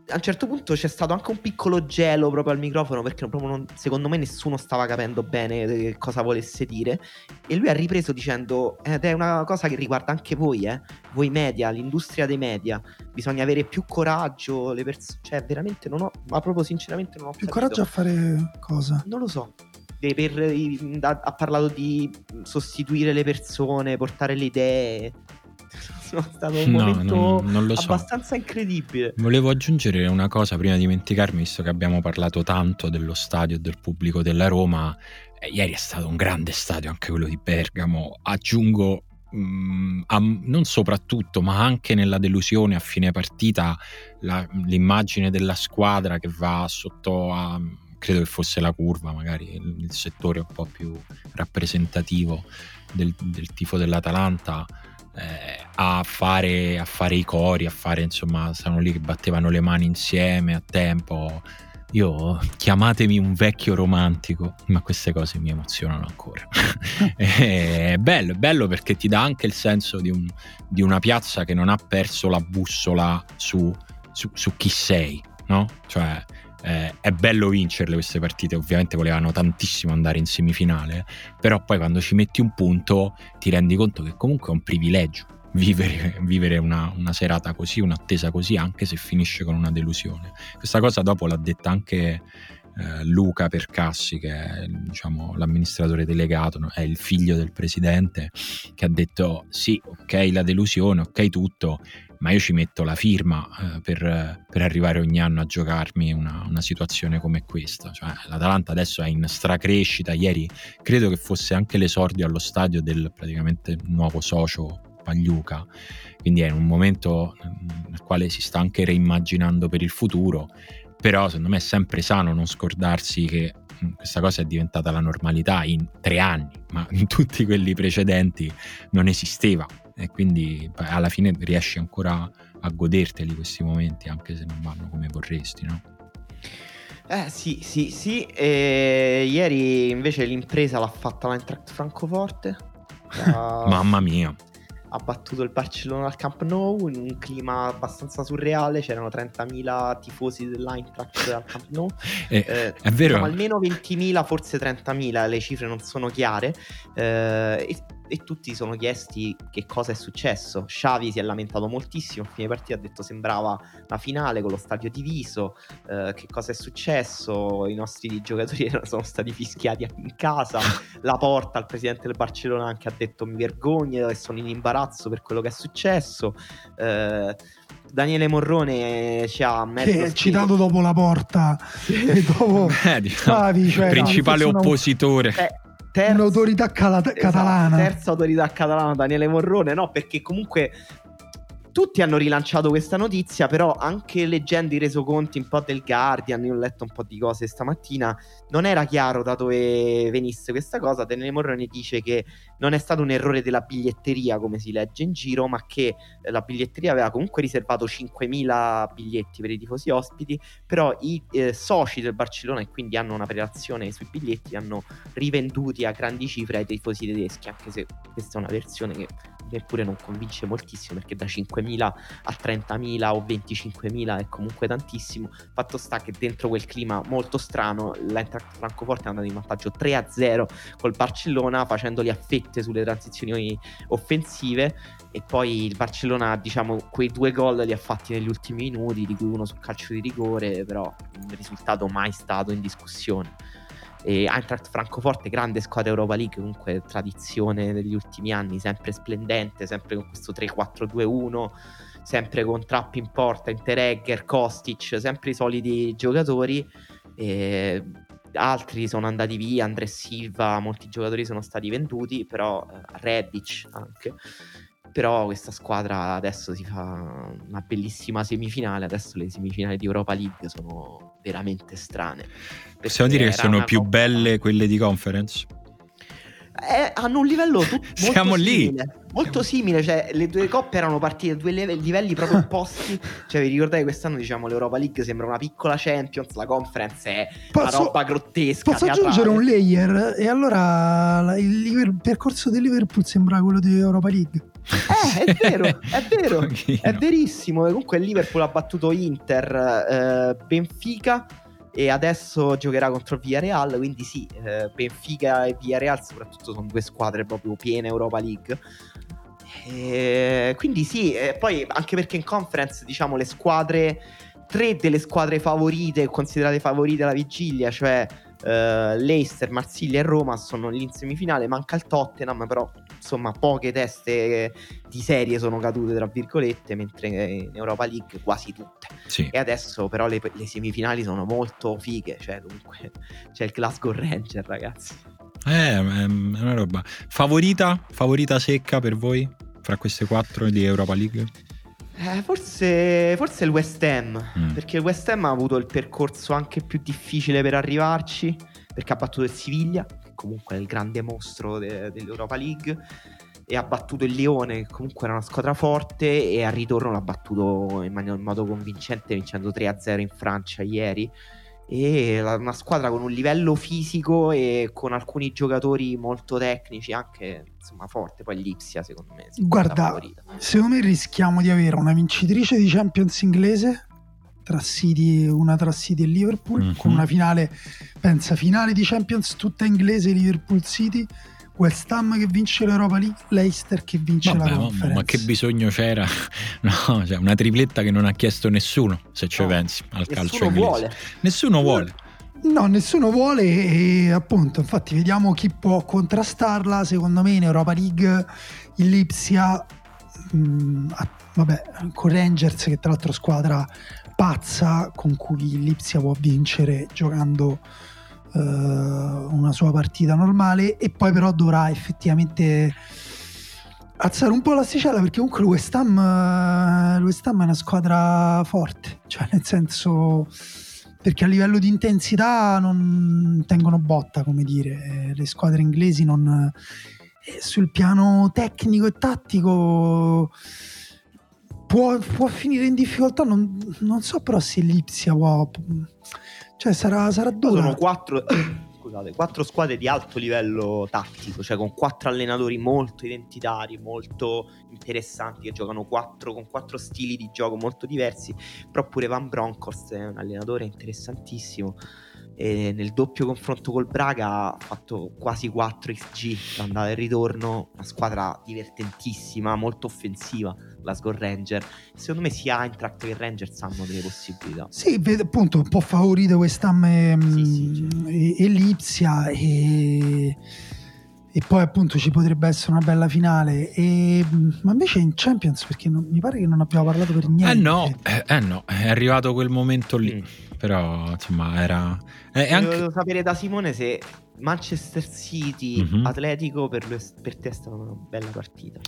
a un certo punto c'è stato anche un piccolo gelo proprio al microfono perché non, secondo me nessuno stava capendo bene eh, cosa volesse dire e lui ha ripreso dicendo ed è una cosa che riguarda anche voi, eh? voi media, l'industria dei media, bisogna avere più coraggio, le persone, cioè veramente non ho, ma proprio sinceramente non ho più coraggio a fare cosa? Non lo so. Per, ha parlato di sostituire le persone, portare le idee è stato un no, momento non, non abbastanza so. incredibile. Volevo aggiungere una cosa prima di dimenticarmi, visto che abbiamo parlato tanto dello stadio e del pubblico della Roma. Eh, ieri è stato un grande stadio, anche quello di Bergamo. Aggiungo mm, non soprattutto, ma anche nella delusione a fine partita, la, l'immagine della squadra che va sotto a credo che fosse la curva, magari il, il settore un po' più rappresentativo del, del tifo dell'Atalanta eh, a, fare, a, fare, i cori, a fare insomma, stavano lì che battevano le mani insieme a tempo. Io chiamatemi un vecchio romantico, ma queste cose mi emozionano ancora. è bello, è bello perché ti dà anche il senso di, un, di una piazza che non ha perso la bussola su, su, su chi sei, no? Cioè, eh, è bello vincerle queste partite, ovviamente volevano tantissimo andare in semifinale, però poi quando ci metti un punto ti rendi conto che comunque è un privilegio vivere, vivere una, una, serata così, un'attesa così, anche se finisce con una delusione. Questa cosa dopo l'ha detta anche eh, Luca Percassi, che è diciamo, l'amministratore delegato, no? è il figlio del presidente, che ha detto sì, ok la delusione, ok tutto, ma io ci metto la firma eh, per, per, arrivare ogni anno a giocarmi una, una situazione come questa. Cioè, L'Atalanta adesso è in stracrescita, ieri credo che fosse anche l'esordio allo stadio del praticamente nuovo socio Pagliuca, quindi è un momento nel quale si sta anche reimmaginando per il futuro, però secondo me è sempre sano non scordarsi che mm, questa cosa è diventata la normalità in tre anni, ma in tutti quelli precedenti non esisteva e quindi alla fine riesci ancora a goderteli questi momenti anche se non vanno come vorresti, no? Eh sì, sì, sì. E ieri invece l'impresa l'ha fatta l'Eintracht Francoforte. Uh, Mamma mia ha battuto il Barcellona al Camp Nou in un clima abbastanza surreale, c'erano 30.000 tifosi dell'Eintracht al Camp Nou. Eh, eh, è vero. Diciamo, almeno 20.000, forse 30.000, le cifre non sono chiare. Eh, e e tutti sono chiesti che cosa è successo. Xavi si è lamentato moltissimo, a fine partita ha detto sembrava una finale con lo stadio diviso, eh, che cosa è successo, i nostri giocatori sono stati fischiati in casa, la porta al presidente del Barcellona anche ha detto mi vergogno e sono in imbarazzo per quello che è successo. Eh, Daniele Morrone ci ha messo citato dopo la porta e dopo eh, diciamo, Xavi, cioè, principale no, oppositore. Eh, terza, un'autorità cala- esatto, catalana. Terza autorità catalana, Daniele Morrone, no, perché comunque tutti hanno rilanciato questa notizia, però anche leggendo i resoconti un po' del Guardian, io ho letto un po' di cose stamattina, non era chiaro da dove venisse questa cosa. Daniele Morrone dice che non è stato un errore della biglietteria, come si legge in giro, ma che eh, la biglietteria aveva comunque riservato 5.000 biglietti per i tifosi ospiti, però i eh, soci del Barcellona, e quindi hanno una prelazione sui biglietti, hanno rivenduti a grandi cifre ai tifosi tedeschi, anche se questa è una versione che neppure non convince moltissimo perché da 5.000 a 30.000 o 25.000 è comunque tantissimo. Fatto sta che dentro quel clima molto strano l'Eintracht Francoforte è andato in vantaggio 3-0 col Barcellona facendoli a fette sulle transizioni offensive e poi il Barcellona diciamo quei due gol li ha fatti negli ultimi minuti di cui uno sul calcio di rigore però un risultato mai stato in discussione e Eintracht Francoforte, grande squadra Europa League, comunque tradizione degli ultimi anni, sempre splendente, sempre con questo 3-4-2-1, sempre con Trapp in porta, Interegger, Kostic, sempre i soliti giocatori. E altri sono andati via, Andre Silva, molti giocatori sono stati venduti, però eh, Rebic anche. Però questa squadra adesso si fa una bellissima semifinale, adesso le semifinali di Europa League sono veramente strane. Possiamo dire che sono più coppa... belle quelle di conference? Eh, hanno un livello tut- Siamo simile, lì. Molto simile, cioè le due coppe erano partite a due livelli proprio opposti. cioè, vi ricordate questante diciamo l'Europa League sembra una piccola Champions, la conference è posso, una roba grottesca. Posso teatrale. aggiungere un layer? E allora il, il percorso del Liverpool sembra quello di Europa League. Eh, è vero, è vero, è verissimo. Comunque il Liverpool ha battuto Inter, eh, Benfica e adesso giocherà contro il Villarreal, quindi sì, eh, Benfica e Villarreal soprattutto sono due squadre proprio piene Europa League. E quindi sì, e poi anche perché in conference diciamo le squadre, tre delle squadre favorite, considerate favorite alla vigilia, cioè Uh, Leicester, Marsiglia e Roma sono lì in semifinale. Manca il Tottenham, però insomma poche teste di serie sono cadute, tra virgolette, mentre in Europa League quasi tutte. Sì. E adesso però le, le, semifinali sono molto fighe, cioè dunque c'è il Glasgow Ranger, ragazzi. Eh, è una roba. Favorita? Favorita secca per voi? Fra queste quattro di Europa League? Eh, forse, forse, il West Ham, mm. perché il West Ham ha avuto il percorso anche più difficile per arrivarci, perché ha battuto il Siviglia, comunque è il grande mostro de- dell'Europa League, e ha battuto il Lione, che comunque era una squadra forte, e al ritorno l'ha battuto in, man- in modo convincente, vincendo 3-0 in Francia ieri. E una squadra con un livello fisico e con alcuni giocatori molto tecnici anche insomma forte. Poi l'Ipsia secondo me guarda secondo me rischiamo di avere una vincitrice di Champions inglese tra City, una tra City e Liverpool, Mhm. con una finale, pensa, finale di Champions tutta inglese Liverpool City, West Ham che vince l'Europa League, Leicester che vince Vabbè, la ma, Conference. ma che bisogno c'era? No, cioè una tripletta che non ha chiesto nessuno, se ci No, pensi, al calcio Nessuno inglese. vuole. Nessuno vuole. No, nessuno vuole e appunto, infatti vediamo chi può contrastarla, secondo me in Europa League il Lipsia, mh, ah, vabbè, con Rangers che tra l'altro squadra pazza con cui Lipsia può vincere giocando eh, una sua partita normale e poi però dovrà effettivamente alzare un po' l'asticella perché comunque West Ham, eh, West Ham è una squadra forte, cioè nel senso perché a livello di intensità non tengono botta, come dire, le squadre inglesi non eh, sul piano tecnico e tattico può, può finire in difficoltà, non, non so però se l'Ipsia può cioè sarà, sarà dura. Sono quattro, scusate, quattro squadre di alto livello tattico, cioè con quattro allenatori molto identitari, molto interessanti, che giocano quattro, con quattro stili di gioco molto diversi. Però pure Van Bronckhorst è un allenatore interessantissimo. E nel doppio confronto col Braga ha fatto quasi 4 XG l'andata e ritorno, una squadra divertentissima, molto offensiva, la Score Ranger. Secondo me sia Eintracht che Rangers hanno delle possibilità. Sì, vedo appunto un po' favorite West Ham e, Sì, sì, mm, e, e Lipsia e, e poi appunto ci potrebbe essere una bella finale e, mm, ma invece in Champions perché non- mi pare che non abbiamo parlato per niente Eh no, eh, eh no, è arrivato quel momento lì. Mm. Però, insomma, era. eh, e Volevo anche... sapere da Simone se Manchester City Mhm. Atletico per, lui- per te è stata una bella partita.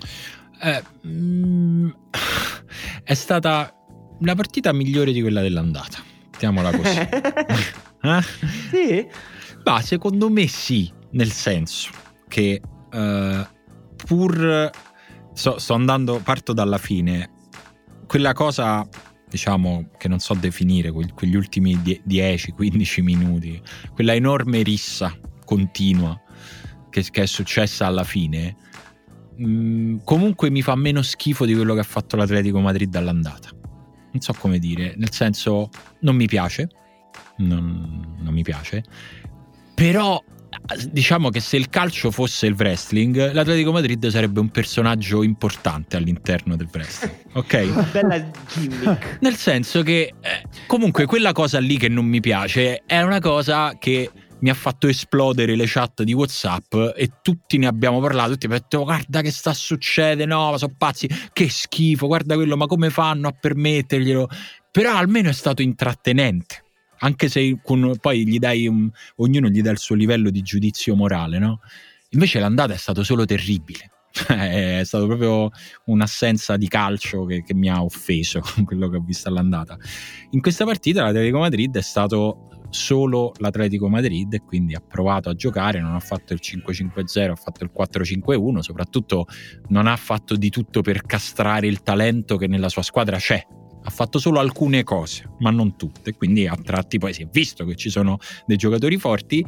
Eh, mm, è stata la partita migliore di quella dell'andata. Mettiamola così. Eh? sì? Ma secondo me sì, nel senso che eh, pur so- sto andando, parto dalla fine, quella cosa diciamo che non so definire, que- quegli ultimi 10-15 minuti, quella enorme rissa continua che, che è successa alla fine, mh, comunque mi fa meno schifo di quello che ha fatto l'Atletico Madrid all'andata. Non so come dire, nel senso non mi piace, non, non mi piace, però diciamo che se il calcio fosse il wrestling, l'Atletico Madrid sarebbe un personaggio importante all'interno del wrestling, ok? Bella gimmick. Nel senso che eh, comunque quella cosa lì che non mi piace è una cosa che mi ha fatto esplodere le chat di WhatsApp e tutti ne abbiamo parlato. Tutti abbiamo detto: Guarda che sta succedendo, no, sono pazzi, che schifo, guarda quello, ma come fanno a permetterglielo? Però almeno è stato intrattenente. Anche se con- poi gli dai un- ognuno gli dà il suo livello di giudizio morale, no? Invece l'andata è stato solo terribile. È stato proprio un'assenza di calcio che, che mi ha offeso quello che ho visto all'andata. In questa partita l'Atletico Madrid è stato solo l'Atletico Madrid e quindi ha provato a giocare, non ha fatto il 5-5-0, ha fatto il 4-5-1, soprattutto non ha fatto di tutto per castrare il talento che nella sua squadra c'è. Ha fatto solo alcune cose, ma non tutte, quindi a tratti poi si è visto che ci sono dei giocatori forti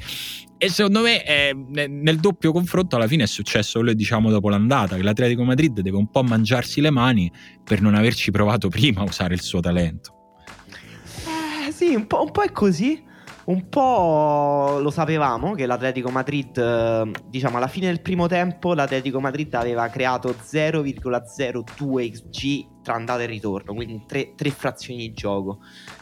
e secondo me eh, ne- nel doppio confronto alla fine è successo quello diciamo dopo l'andata, che l'Atletico Madrid deve un po' mangiarsi le mani per non averci provato prima a usare il suo talento. Eh, sì, un po', un po' è così. Un po' lo sapevamo che l'Atletico Madrid, eh, diciamo alla fine del primo tempo, l'Atletico Madrid aveva creato 0,02 XG tra andata e ritorno, quindi tre, tre frazioni di gioco.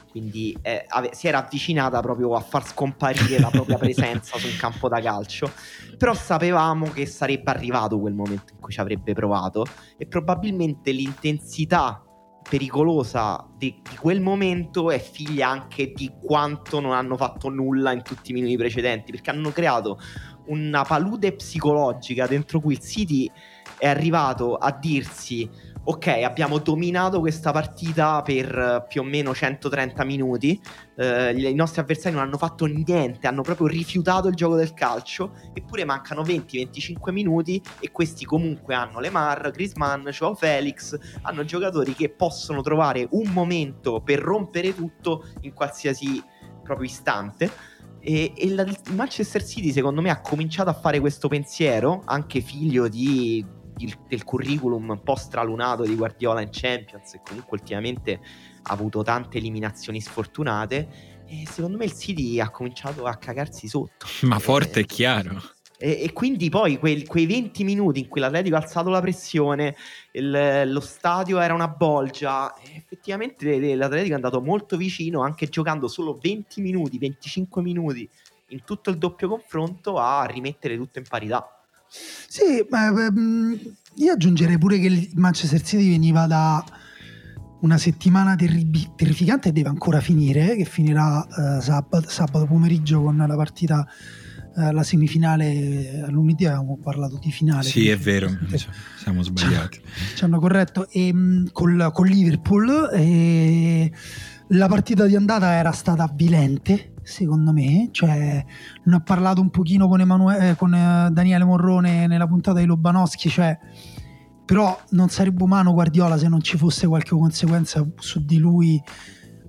Quindi eh, ave- si era avvicinata proprio a far scomparire la propria presenza su un campo da calcio. Però sapevamo che sarebbe arrivato quel momento in cui ci avrebbe provato e probabilmente l'intensità pericolosa di, di quel momento è figlia anche di quanto non hanno fatto nulla in tutti i minuti precedenti, perché hanno creato una palude psicologica dentro cui il City è arrivato a dirsi ok abbiamo dominato questa partita per eh, più o meno 130 minuti. Eh, i nostri avversari non hanno fatto niente hanno proprio rifiutato il gioco del calcio eppure mancano 20-25 minuti e questi comunque hanno Lemar, Griezmann, Joao Felix hanno giocatori che possono trovare un momento per rompere tutto in qualsiasi proprio istante. E, e la- il Manchester City secondo me ha cominciato a fare questo pensiero anche figlio di- il- del curriculum un po' stralunato di Guardiola in Champions e comunque ultimamente ha avuto tante eliminazioni sfortunate. E secondo me il City ha cominciato a cagarsi sotto. Ma forte e chiaro. E, e quindi poi quei, quei, 20 minuti in cui l'Atletico ha alzato la pressione, il, lo stadio era una bolgia, effettivamente l'Atletico è andato molto vicino, anche giocando solo 20 minuti, 25 minuti in tutto il doppio confronto, a rimettere tutto in parità. Sì, ma mm, io aggiungerei pure che il Manchester City veniva da una settimana terri- terrificante e deve ancora finire, che finirà uh, sabato, sabato pomeriggio con la partita eh, la semifinale lunedì avevamo parlato di finale. Sì, è vero, siamo sbagliati. Ci hanno corretto e, mm, col, con Liverpool e la partita di andata era stata avvilente, secondo me. Cioè, ne ho parlato un pochino con, Emanuele, eh, con eh, Daniele Morrone nella puntata di Lobanowski, cioè però non sarebbe umano Guardiola se non ci fosse qualche conseguenza su di lui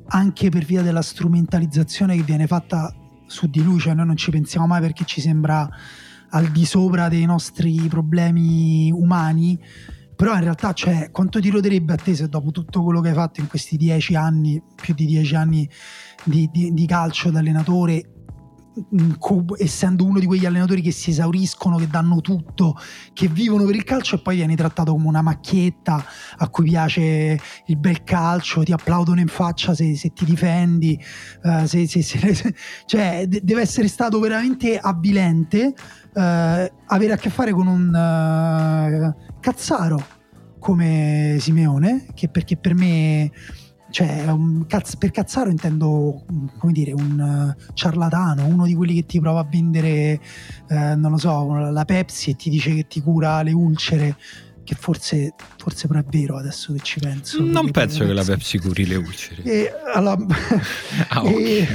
anche per via della strumentalizzazione che viene fatta su di lui, cioè noi non ci pensiamo mai perché ci sembra al di sopra dei nostri problemi umani, però in realtà cioè, quanto ti roderebbe a te se dopo tutto quello che hai fatto in questi dieci anni, più di dieci anni di, di, di calcio da allenatore, essendo uno di quegli allenatori che si esauriscono, che danno tutto, che vivono per il calcio e poi vieni trattato come una macchietta a cui piace il bel calcio, ti applaudono in faccia se, se ti difendi, uh, se, se, cioè d- deve essere stato veramente avvilente uh, avere a che fare con un uh, cazzaro come Simeone, che perché per me cioè, cazz- per cazzaro intendo, come dire, un uh, ciarlatano, uno di quelli che ti prova a vendere, uh, non lo so, la Pepsi e ti dice che ti cura le ulcere, che forse, forse però è vero adesso che ci penso. Non penso che la Pepsi curi le ulcere. E, allora, ah, okay.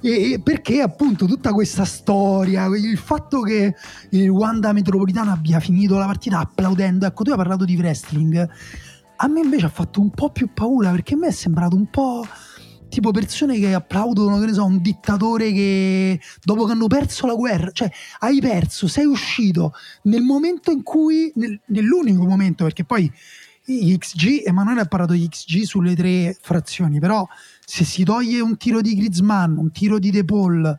e, e perché appunto tutta questa storia, il fatto che il Wanda Metropolitano abbia finito la partita applaudendo, ecco tu hai parlato di wrestling, a me invece ha fatto un po' più paura perché a me è sembrato un po' tipo persone che applaudono, che ne so, un dittatore che dopo che hanno perso la guerra, cioè hai perso, sei uscito nel momento in cui, nel, nell'unico momento, perché poi XG, Emanuele ha parlato di XG sulle tre frazioni, però se si toglie un tiro di Griezmann, un tiro di De Paul,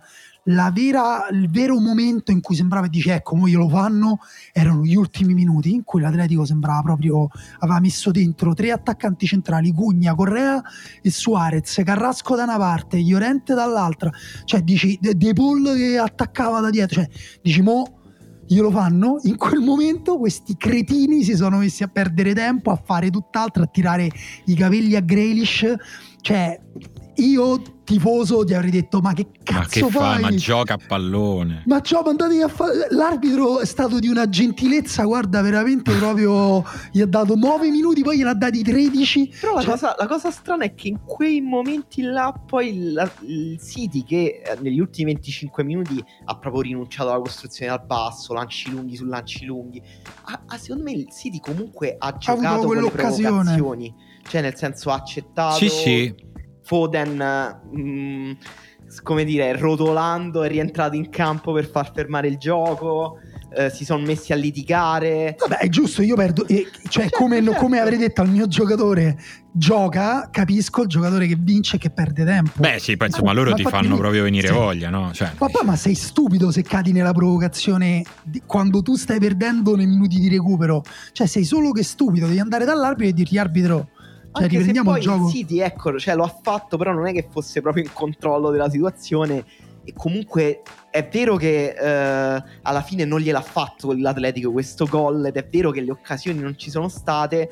vera, il vero momento in cui sembrava e dice ecco, mo lo fanno, erano gli ultimi minuti in cui l'Atletico sembrava proprio, aveva messo dentro tre attaccanti centrali, Cugna, Correa e Suarez, Carrasco da una parte, Llorente dall'altra, cioè dici De, De Paul che attaccava da dietro, cioè dici mo glielo fanno, in quel momento questi cretini si sono messi a perdere tempo, a fare tutt'altro, a tirare i capelli a Grealish, cioè io tifoso ti avrei detto ma che cazzo ma che fai? Ma gioca a pallone. Ma ciò, mandatevi a fare... L'arbitro è stato di una gentilezza, guarda, veramente proprio... gli ha dato 9 minuti, poi gliene ha dati 13. Però la, cioè... cosa, la cosa, strana è che in quei momenti là poi il, il City che eh, negli ultimi 25 minuti ha proprio rinunciato alla costruzione dal basso, lanci lunghi su lanci lunghi. Ha, ha, secondo me il City comunque ha giocato ha con le provocazioni. Cioè nel senso ha accettato... Sì, sì Foden, mh, mm, come dire, rotolando è rientrato in campo per far fermare il gioco. Eh, si sono messi a litigare. Vabbè, è giusto, io perdo. Eh, cioè, certo, come, certo. come, avrei detto al mio giocatore, gioca, capisco il giocatore che vince e che perde tempo. Beh, sì, poi insomma, loro ti fanno proprio venire sì. voglia, no? Cioè, Papà, ma sei stupido se cadi nella provocazione di, quando tu stai perdendo nei minuti di recupero. Cioè, sei solo che stupido, devi andare dall'arbitro e dirgli arbitro cioè, Anche riprendiamo il gioco. City, ecco, cioè, lo ha fatto, però non è che fosse proprio in controllo della situazione. E comunque è vero che eh, alla fine non gliel'ha fatto l'Atletico questo gol. Ed è vero che le occasioni non ci sono state.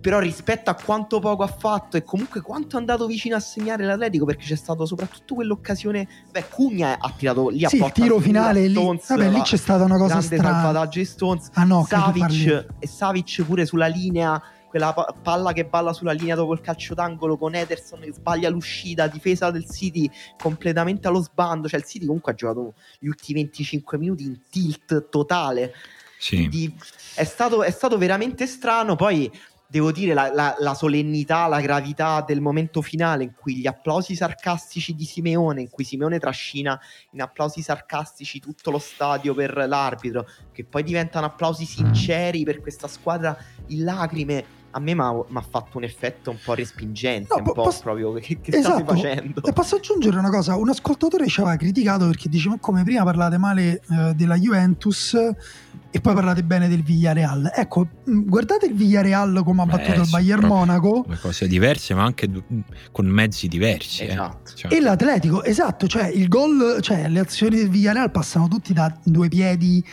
Però rispetto a quanto poco ha fatto e comunque quanto è andato vicino a segnare l'Atletico, perché c'è stato soprattutto quell'occasione. Beh, Cugna ha tirato lì a sì, il tiro finale Stones, lì, vabbè, lì c'è stata una cosa grande strana. salvataggio di Stones. Ah no, Savic, e Savic pure sulla linea quella palla che balla sulla linea dopo il calcio d'angolo con Ederson che sbaglia l'uscita, difesa del City completamente allo sbando, cioè il City comunque ha giocato gli ultimi 25 minuti in tilt totale. Sì. Quindi è stato, è stato veramente strano, poi devo dire la, la, la, solennità, la gravità del momento finale in cui gli applausi sarcastici di Simeone, in cui Simeone trascina in applausi sarcastici tutto lo stadio per l'arbitro, che poi diventano applausi sinceri per questa squadra in lacrime a me mi ha fatto un effetto un po' respingente, no, un po', posso... proprio che, che esatto. state facendo. E posso aggiungere una cosa, un ascoltatore ci aveva criticato perché diceva come prima parlate male eh, della Juventus e poi parlate bene del Villarreal. Ecco, mm, guardate il Villarreal come ha battuto il Bayern Monaco. Due cose diverse, ma anche con mezzi diversi. Eh. Esatto. Eh. Cioè. E l'Atletico, esatto, cioè il gol, cioè le azioni del Villarreal passano tutti da due piedi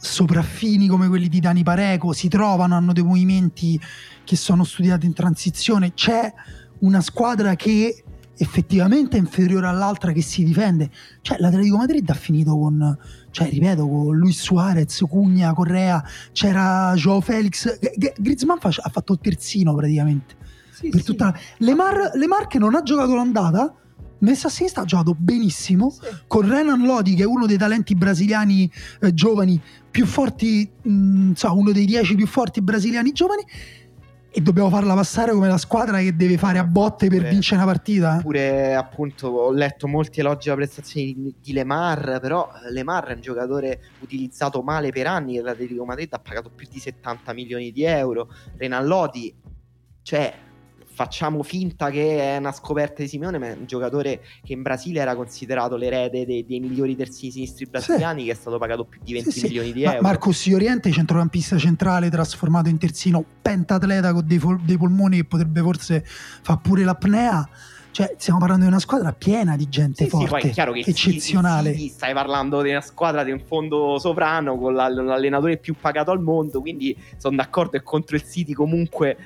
sopraffini come quelli di Dani Pareco, si trovano, hanno dei movimenti che sono studiati in transizione, c'è una squadra che effettivamente è inferiore all'altra che si difende. Cioè, l'Atletico Madrid ha finito con, cioè, ripeto, con Luis Suarez, Cugna, Correa, c'era Joao Felix, Griezmann ha fatto il terzino praticamente. Sì, per sì. tutta la... Lemar, Lemar che non ha giocato l'andata, messa a sinistra ha giocato benissimo sì. con Renan Lodi che è uno dei talenti brasiliani eh, giovani più forti, mh, mm, so, uno dei dieci più forti brasiliani giovani e dobbiamo farla passare come la squadra che deve fare a botte per pure, vincere una partita. Pure appunto ho letto molti elogi alla prestazione di, di Lemar, però Lemar è un giocatore utilizzato male per anni e l'Atletico Madrid ha pagato più di 70 milioni di euro. Renan Lodi, cioè facciamo finta che è una scoperta di Simeone, ma è un giocatore che in Brasile era considerato l'erede dei, dei migliori terzini sinistri brasiliani, sì. che è stato pagato più di 20 sì, milioni sì. di euro. Marcos Oriente, centrocampista centrale, trasformato in terzino, pentatleta con dei, dei polmoni che potrebbe forse fare pure l'apnea. Cioè, stiamo parlando di una squadra piena di gente sì, forte, sì, è chiaro che eccezionale. Sì, stai parlando di una squadra di un fondo sovrano con l'allenatore più pagato al mondo, quindi sono d'accordo che contro il City comunque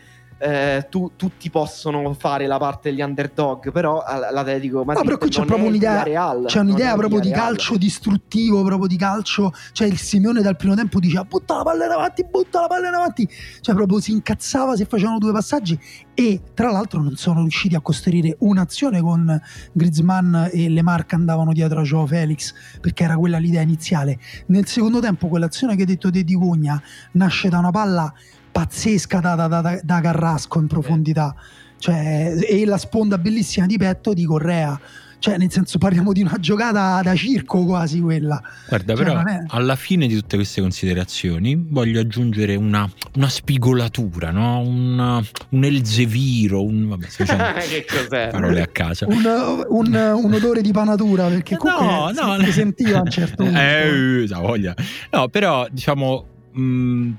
eh, tu, tutti possono fare la parte degli underdog, però l'Atletico Madrid no, però qui c'è proprio un'idea, real, c'è un'idea proprio di calcio distruttivo, proprio di calcio, cioè il Simeone dal primo tempo diceva butta la palla in avanti, butta la palla in avanti, cioè proprio si incazzava se facevano due passaggi e tra l'altro non sono riusciti a costruire un'azione con Griezmann e le marche andavano dietro a Joao Felix perché era quella l'idea iniziale. Nel secondo tempo quell'azione che hai detto te di Cugna nasce da una palla pazzesca da, da, da, da Carrasco in profondità. Cioè, e la sponda bellissima di petto di Correa. Cioè, nel senso, parliamo di una giocata da circo quasi quella. Guarda, cioè, però, è... alla fine di tutte queste considerazioni voglio aggiungere una, una spigolatura, no? un, un elzeviro, un... Vabbè, che cos'è? Parole a casa. Un, un, un, odore di panatura, perché comunque no, no, si sentiva a un certo punto. Eh, voglia. No, però, diciamo... Mh,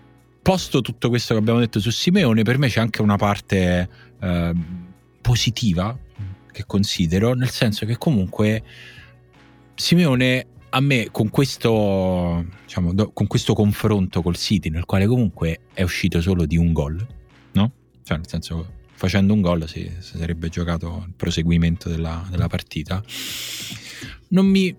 posto tutto questo che abbiamo detto su Simeone, per me c'è anche una parte eh, positiva che considero, nel senso che comunque Simeone a me con questo, diciamo, do, con questo confronto col City, nel quale comunque è uscito solo di un gol, no? Cioè, nel senso, facendo un gol si, si sarebbe giocato il proseguimento della, della partita. Non mi,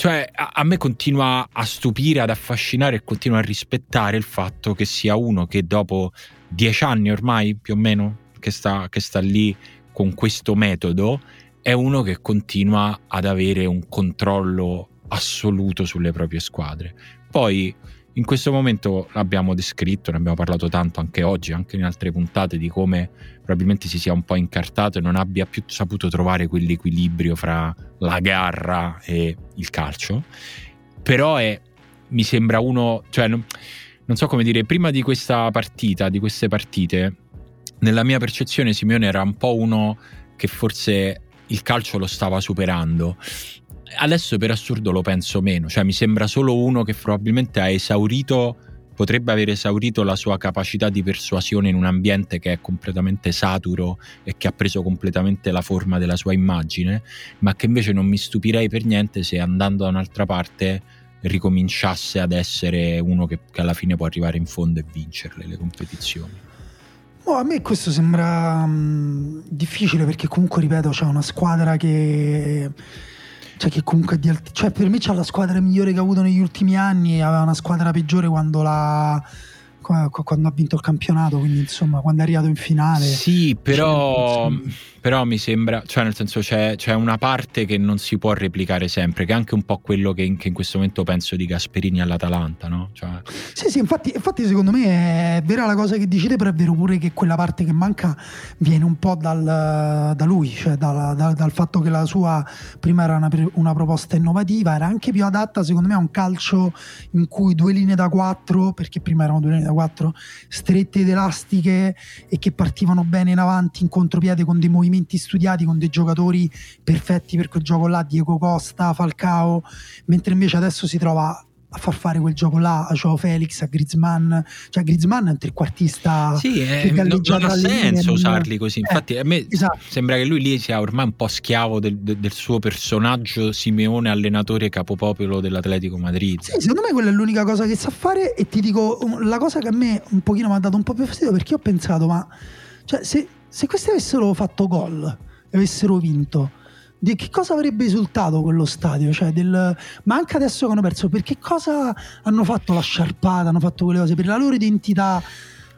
cioè, a, a, me continua a stupire, ad affascinare e continua a rispettare il fatto che sia uno che dopo dieci anni ormai, più o meno, che sta, che sta lì con questo metodo, è uno che continua ad avere un controllo assoluto sulle proprie squadre. Poi in questo momento l'abbiamo descritto, ne abbiamo parlato tanto anche oggi, anche in altre puntate, di come probabilmente si sia un po' incartato e non abbia più saputo trovare quell'equilibrio fra la garra e il calcio. Però è, mi sembra uno, cioè non, non so come dire, prima di questa partita, di queste partite, nella mia percezione Simeone era un po' uno che forse il calcio lo stava superando adesso per assurdo lo penso meno, cioè mi sembra solo uno che probabilmente ha esaurito, potrebbe aver esaurito la sua capacità di persuasione in un ambiente che è completamente saturo e che ha preso completamente la forma della sua immagine, ma che invece non mi stupirei per niente se andando da un'altra parte ricominciasse ad essere uno che, che alla fine può arrivare in fondo e vincerle le competizioni. Oh, a me questo sembra um, difficile perché comunque, ripeto, c'è una squadra che cioè che comunque di alt- cioè per me c'ha la squadra migliore che ha avuto negli ultimi anni aveva una squadra peggiore quando la quando ha vinto il campionato, quindi insomma quando è arrivato in finale. Sì, però, cioè, però mi sembra, cioè nel senso c'è, c'è, una parte che non si può replicare sempre, che è anche un po' quello che in, che in questo momento penso di Gasperini all'Atalanta, no? Cioè... Sì, sì, infatti, infatti, secondo me è vera la cosa che dicete, però è vero pure che quella parte che manca viene un po' dal, da lui, cioè dal, dal, dal, fatto che la sua prima era una, una proposta innovativa, era anche più adatta secondo me a un calcio in cui due linee da quattro, perché prima erano due linee da quattro, 4 strette ed elastiche e che partivano bene in avanti in contropiede con dei movimenti studiati, con dei giocatori perfetti per quel gioco là, Diego Costa, Falcao, mentre invece adesso si trova a far fare quel gioco là a Joao Felix, a Griezmann cioè Griezmann è un trequartista sì, eh, non, non ha senso usarli così infatti eh, a me esatto. sembra che lui lì sia ormai un po' schiavo del, del, suo personaggio Simeone allenatore capopopolo dell'Atletico Madrid sì, secondo me quella è l'unica cosa che sa fare e ti dico la cosa che a me un pochino mi ha dato un po' più fastidio perché ho pensato ma cioè, se, se questi avessero fatto gol e avessero vinto di che cosa avrebbe risultato quello stadio? Cioè del, ma anche adesso che hanno perso, per che cosa hanno fatto la sciarpata, hanno fatto quelle cose? Per la loro identità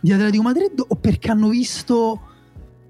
di Atletico Madrid o perché hanno visto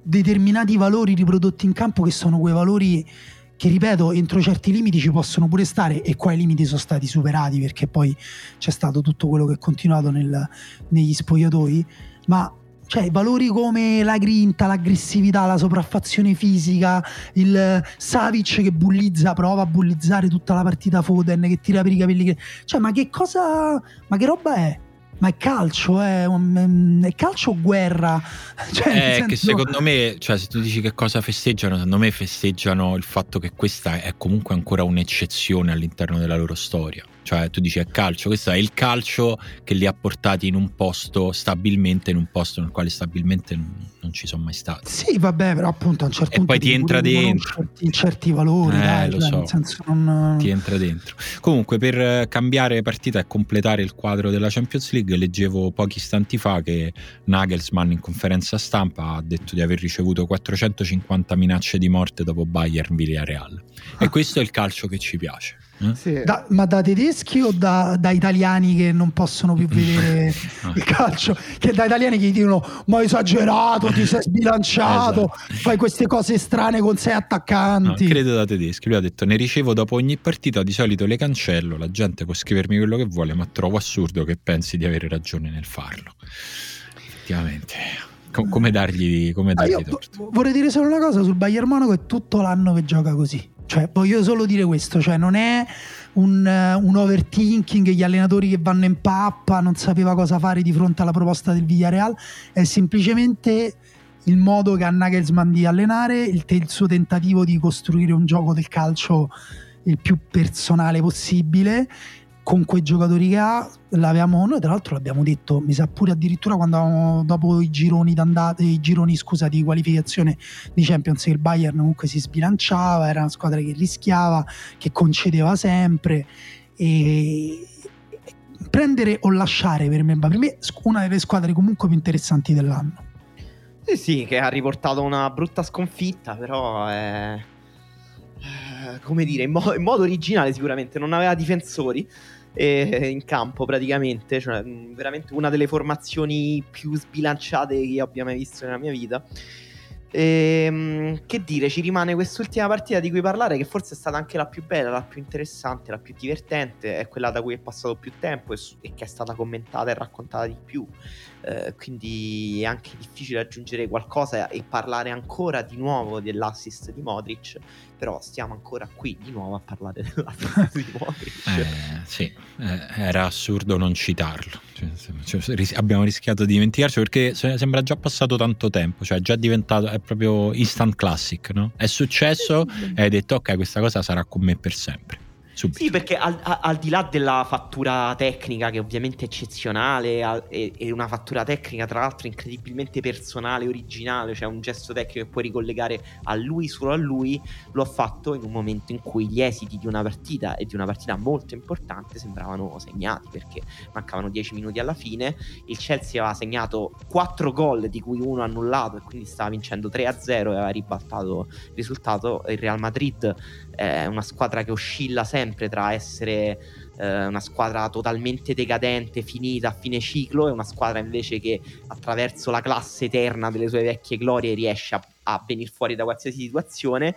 determinati valori riprodotti in campo che sono quei valori che ripeto entro certi limiti ci possono pure stare e qua i limiti sono stati superati perché poi c'è stato tutto quello che è continuato nel, negli spogliatoi ma cioè valori come la grinta, l'aggressività, la sopraffazione fisica, il Savic che bullizza, prova a bullizzare tutta la partita Foden, che tira per i capelli. Cioè, ma che cosa, ma che roba è? ma è calcio, è, è calcio o guerra? Cioè, è senso... che secondo me, cioè, se tu dici che cosa festeggiano, secondo me festeggiano il fatto che questa è comunque ancora un'eccezione all'interno della loro storia. Cioè, tu dici è calcio, questo è il calcio che li ha portati in un posto stabilmente, in un posto nel quale stabilmente non, non ci sono mai stati. Sì, vabbè, però appunto a un certo e punto. E poi ti entra dentro. Certi, certi valori, eh, dai, lo cioè, so. non... Ti entra dentro. Comunque, per cambiare partita e completare il quadro della Champions League, leggevo pochi istanti fa che Nagelsmann in conferenza stampa ha detto di aver ricevuto 450 minacce di morte dopo Bayern Villarreal. E questo è il calcio che ci piace. Eh? Sì. Da, ma da tedeschi o da, da, italiani che non possono più vedere no. il calcio? Che da italiani che gli dicono: Ma hai esagerato, ti sei sbilanciato, esatto. fai queste cose strane con sei attaccanti. No, credo da tedeschi. Lui ha detto: Ne ricevo dopo ogni partita, di solito le cancello. La gente può scrivermi quello che vuole, ma trovo assurdo che pensi di avere ragione nel farlo. Effettivamente come dargli, come dargli ah, torto. Vorrei dire solo una cosa sul Bayern Monaco: è tutto l'anno che gioca così. Cioè, voglio solo dire questo, cioè non è un, uh, un, overthinking, gli allenatori che vanno in pappa, non sapeva cosa fare di fronte alla proposta del Villarreal, è semplicemente il modo che ha Nagelsmann di allenare, il, te- il suo tentativo di costruire un gioco del calcio il più personale possibile con quei giocatori che ha, l'avevamo, noi tra l'altro l'abbiamo detto, mi sa pure addirittura quando dopo i gironi d'andata, i gironi scusa di qualificazione di Champions il Bayern comunque si sbilanciava, era una squadra che rischiava, che concedeva sempre e prendere o lasciare per me, per me una delle squadre comunque più interessanti dell'anno. Sì, sì, che ha riportato una brutta sconfitta, però è come dire, in, mo- in, modo originale sicuramente, non aveva difensori eh, in campo praticamente, cioè mm, veramente una delle formazioni più sbilanciate che io abbia mai visto nella mia vita. E, ehm, che dire, ci rimane quest'ultima partita di cui parlare, che forse è stata anche la più bella, la più interessante, la più divertente, è quella da cui è passato più tempo e, e che è stata commentata e raccontata di più. Eh, quindi è anche difficile aggiungere qualcosa e parlare ancora di nuovo dell'assist di Modric, però stiamo ancora qui di nuovo a parlare dell'assist di Modric. Eh, sì, eh, era assurdo non citarlo, cioè, cioè, abbiamo rischiato di dimenticarci perché sembra già passato tanto tempo, cioè è già diventato, è proprio instant classic, no? È successo e hai detto ok questa cosa sarà con me per sempre. Subito. Sì, perché al, al, di là della fattura tecnica, che ovviamente è eccezionale, è, una fattura tecnica, tra l'altro, incredibilmente personale, originale, cioè un gesto tecnico che puoi ricollegare a lui, solo a lui, lo ha fatto in un momento in cui gli esiti di una partita e di una partita molto importante sembravano segnati, perché mancavano 10 minuti alla fine. Il Chelsea aveva segnato 4 gol, di cui uno annullato, e quindi stava vincendo 3-0 e aveva ribaltato il risultato. Il Real Madrid è una squadra che oscilla sempre tra essere eh, una squadra totalmente decadente, finita a fine ciclo, e una squadra invece che attraverso la classe eterna delle sue vecchie glorie riesce a, a venire fuori da qualsiasi situazione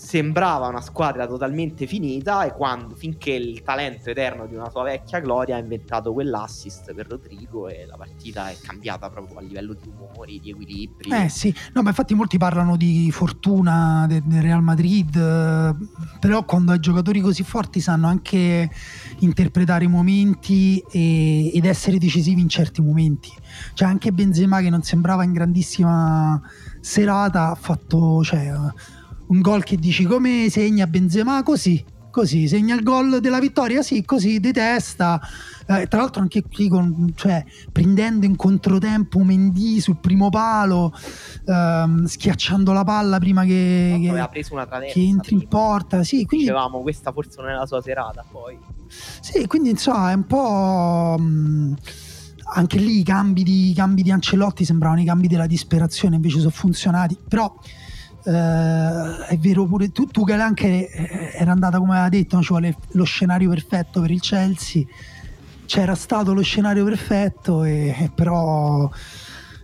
sembrava una squadra totalmente finita e quando, finché il talento eterno di una sua vecchia gloria ha inventato quell'assist per Rodrigo e la partita è cambiata proprio a livello di umori, di equilibri. Eh sì, no, ma infatti molti parlano di fortuna del de Real Madrid, eh, però quando hai giocatori così forti sanno anche interpretare i momenti e, ed essere decisivi in certi momenti. Cioè anche Benzema che non sembrava in grandissima serata ha fatto... Cioè, un gol che dici come segna Benzema? Così così segna il gol della vittoria sì così di testa. Eh, tra l'altro anche qui con, cioè, prendendo in controtempo Mendy sul primo palo ehm, schiacciando la palla prima che, che, aveva preso una traversa che entri prima. in porta sì, quindi, dicevamo questa forse non è la sua serata poi. Sì quindi insomma è un po' mh, anche lì i cambi di, i cambi di Ancelotti sembravano i cambi della disperazione invece sono funzionati. Però Uh, è vero pure tu, tu che anche eh, era andata come aveva detto, no? ci vuole lo scenario perfetto per il Chelsea. C'era stato lo scenario perfetto, e, e però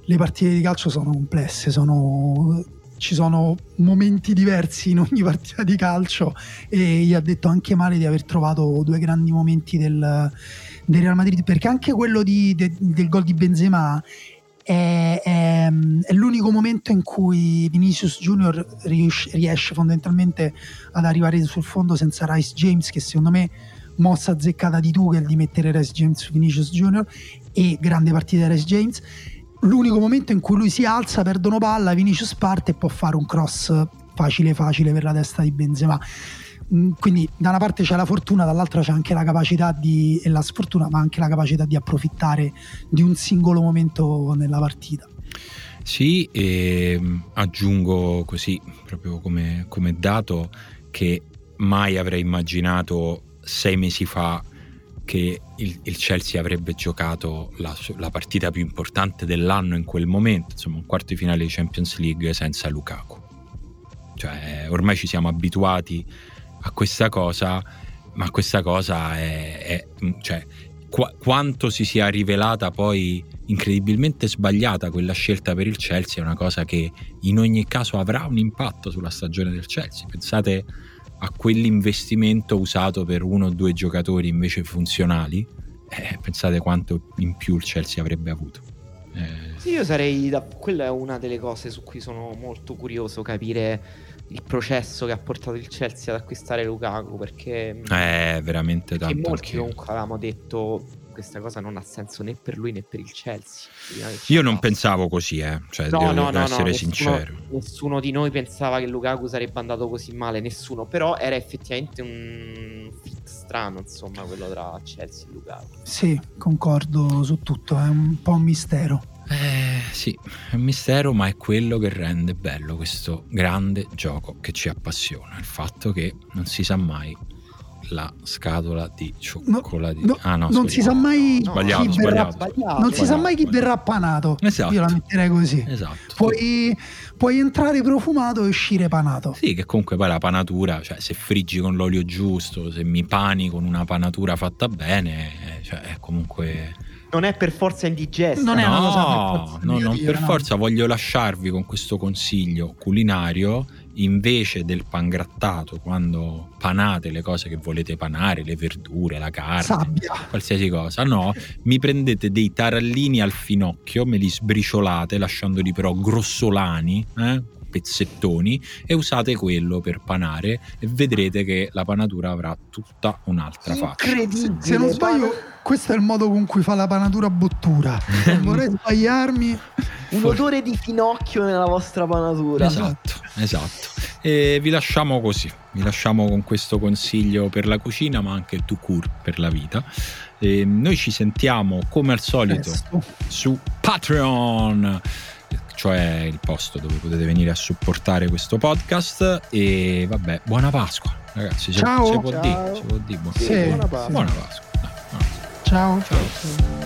le partite di calcio sono complesse, sono, ci sono momenti diversi in ogni partita di calcio e gli ha detto anche male di aver trovato due grandi momenti del, del Real Madrid perché anche quello di, de, del gol di Benzema è, è, è, l'unico momento in cui Vinicius Junior riesce, riesce, fondamentalmente ad arrivare sul fondo senza Rice James che secondo me mossa azzeccata di Tuchel di mettere Rice James su Vinicius Junior e grande partita di Rice James. L'unico momento in cui lui si alza perdono palla Vinicius parte e può fare un cross facile facile per la testa di Benzema quindi da una parte c'è la fortuna, dall'altra c'è anche la capacità di, e la sfortuna, ma anche la capacità di approfittare di un singolo momento nella partita. Sì, e mm, aggiungo così, proprio come, come dato, che mai avrei immaginato sei mesi fa che il, il Chelsea avrebbe giocato la, la, partita più importante dell'anno in quel momento, insomma un quarto di finale di Champions League senza Lukaku. Cioè, ormai ci siamo abituati a questa cosa, ma questa cosa è, è cioè, qu- quanto si sia rivelata poi incredibilmente sbagliata quella scelta per il Chelsea è una cosa che in ogni caso avrà un impatto sulla stagione del Chelsea. Pensate a quell'investimento usato per uno o due giocatori invece funzionali, eh, pensate quanto in più il Chelsea avrebbe avuto. Eh... Io sarei da... quella è una delle cose su cui sono molto curioso capire il processo che ha portato il Chelsea ad acquistare Lukaku perché è veramente tanto molti perché... comunque avevamo detto questa cosa non ha senso né per lui né per il Chelsea. Io non pensavo così eh. cioè, no, devo, no, no, essere no, sincero nessuno, nessuno, di noi pensava che Lukaku sarebbe andato così male nessuno però era effettivamente un fit strano insomma quello tra Chelsea e Lukaku. Sì concordo su tutto è un po' un mistero eh, sì, è un mistero, ma è quello che rende bello questo grande gioco che ci appassiona. Il fatto che non si sa mai la scatola di cioccolatino. No, ah, no, non si sa mai no, sbagliato, chi sbagliato, verrà, sbagliato, non si sa mai chi verrà panato. Esatto. Io la metterei così. Esatto. Puoi, puoi, entrare profumato e uscire panato. Sì, che comunque poi la panatura, cioè se friggi con l'olio giusto, se mi pani con una panatura fatta bene, eh, cioè è comunque non è per forza indigesta. Non è no, una cosa per forza. No, non per no. forza. Voglio lasciarvi con questo consiglio culinario. Invece del pangrattato, quando panate le cose che volete panare, le verdure, la carne, Sabbia. qualsiasi cosa, no, mi prendete dei tarallini al finocchio, me li sbriciolate, lasciandoli però grossolani, eh? Pezzettoni e usate quello per panare e vedrete che la panatura avrà tutta un'altra faccia. Incredibile. Se non sbaglio, questo è il modo con cui fa la panatura bottura. Non vorrei sbagliarmi. Un odore di finocchio nella vostra panatura. Esatto, esatto. E vi lasciamo così, vi lasciamo con questo consiglio per la cucina, ma anche tu cur per la vita. E noi ci sentiamo come al solito Presto. su Patreon cioè il posto dove potete venire a supportare questo podcast. E vabbè, buona Pasqua, ragazzi. Ciao. Si può dire, si può dire. Buona, sì, buona Pasqua. Buona Pasqua. Ciao. Ciao.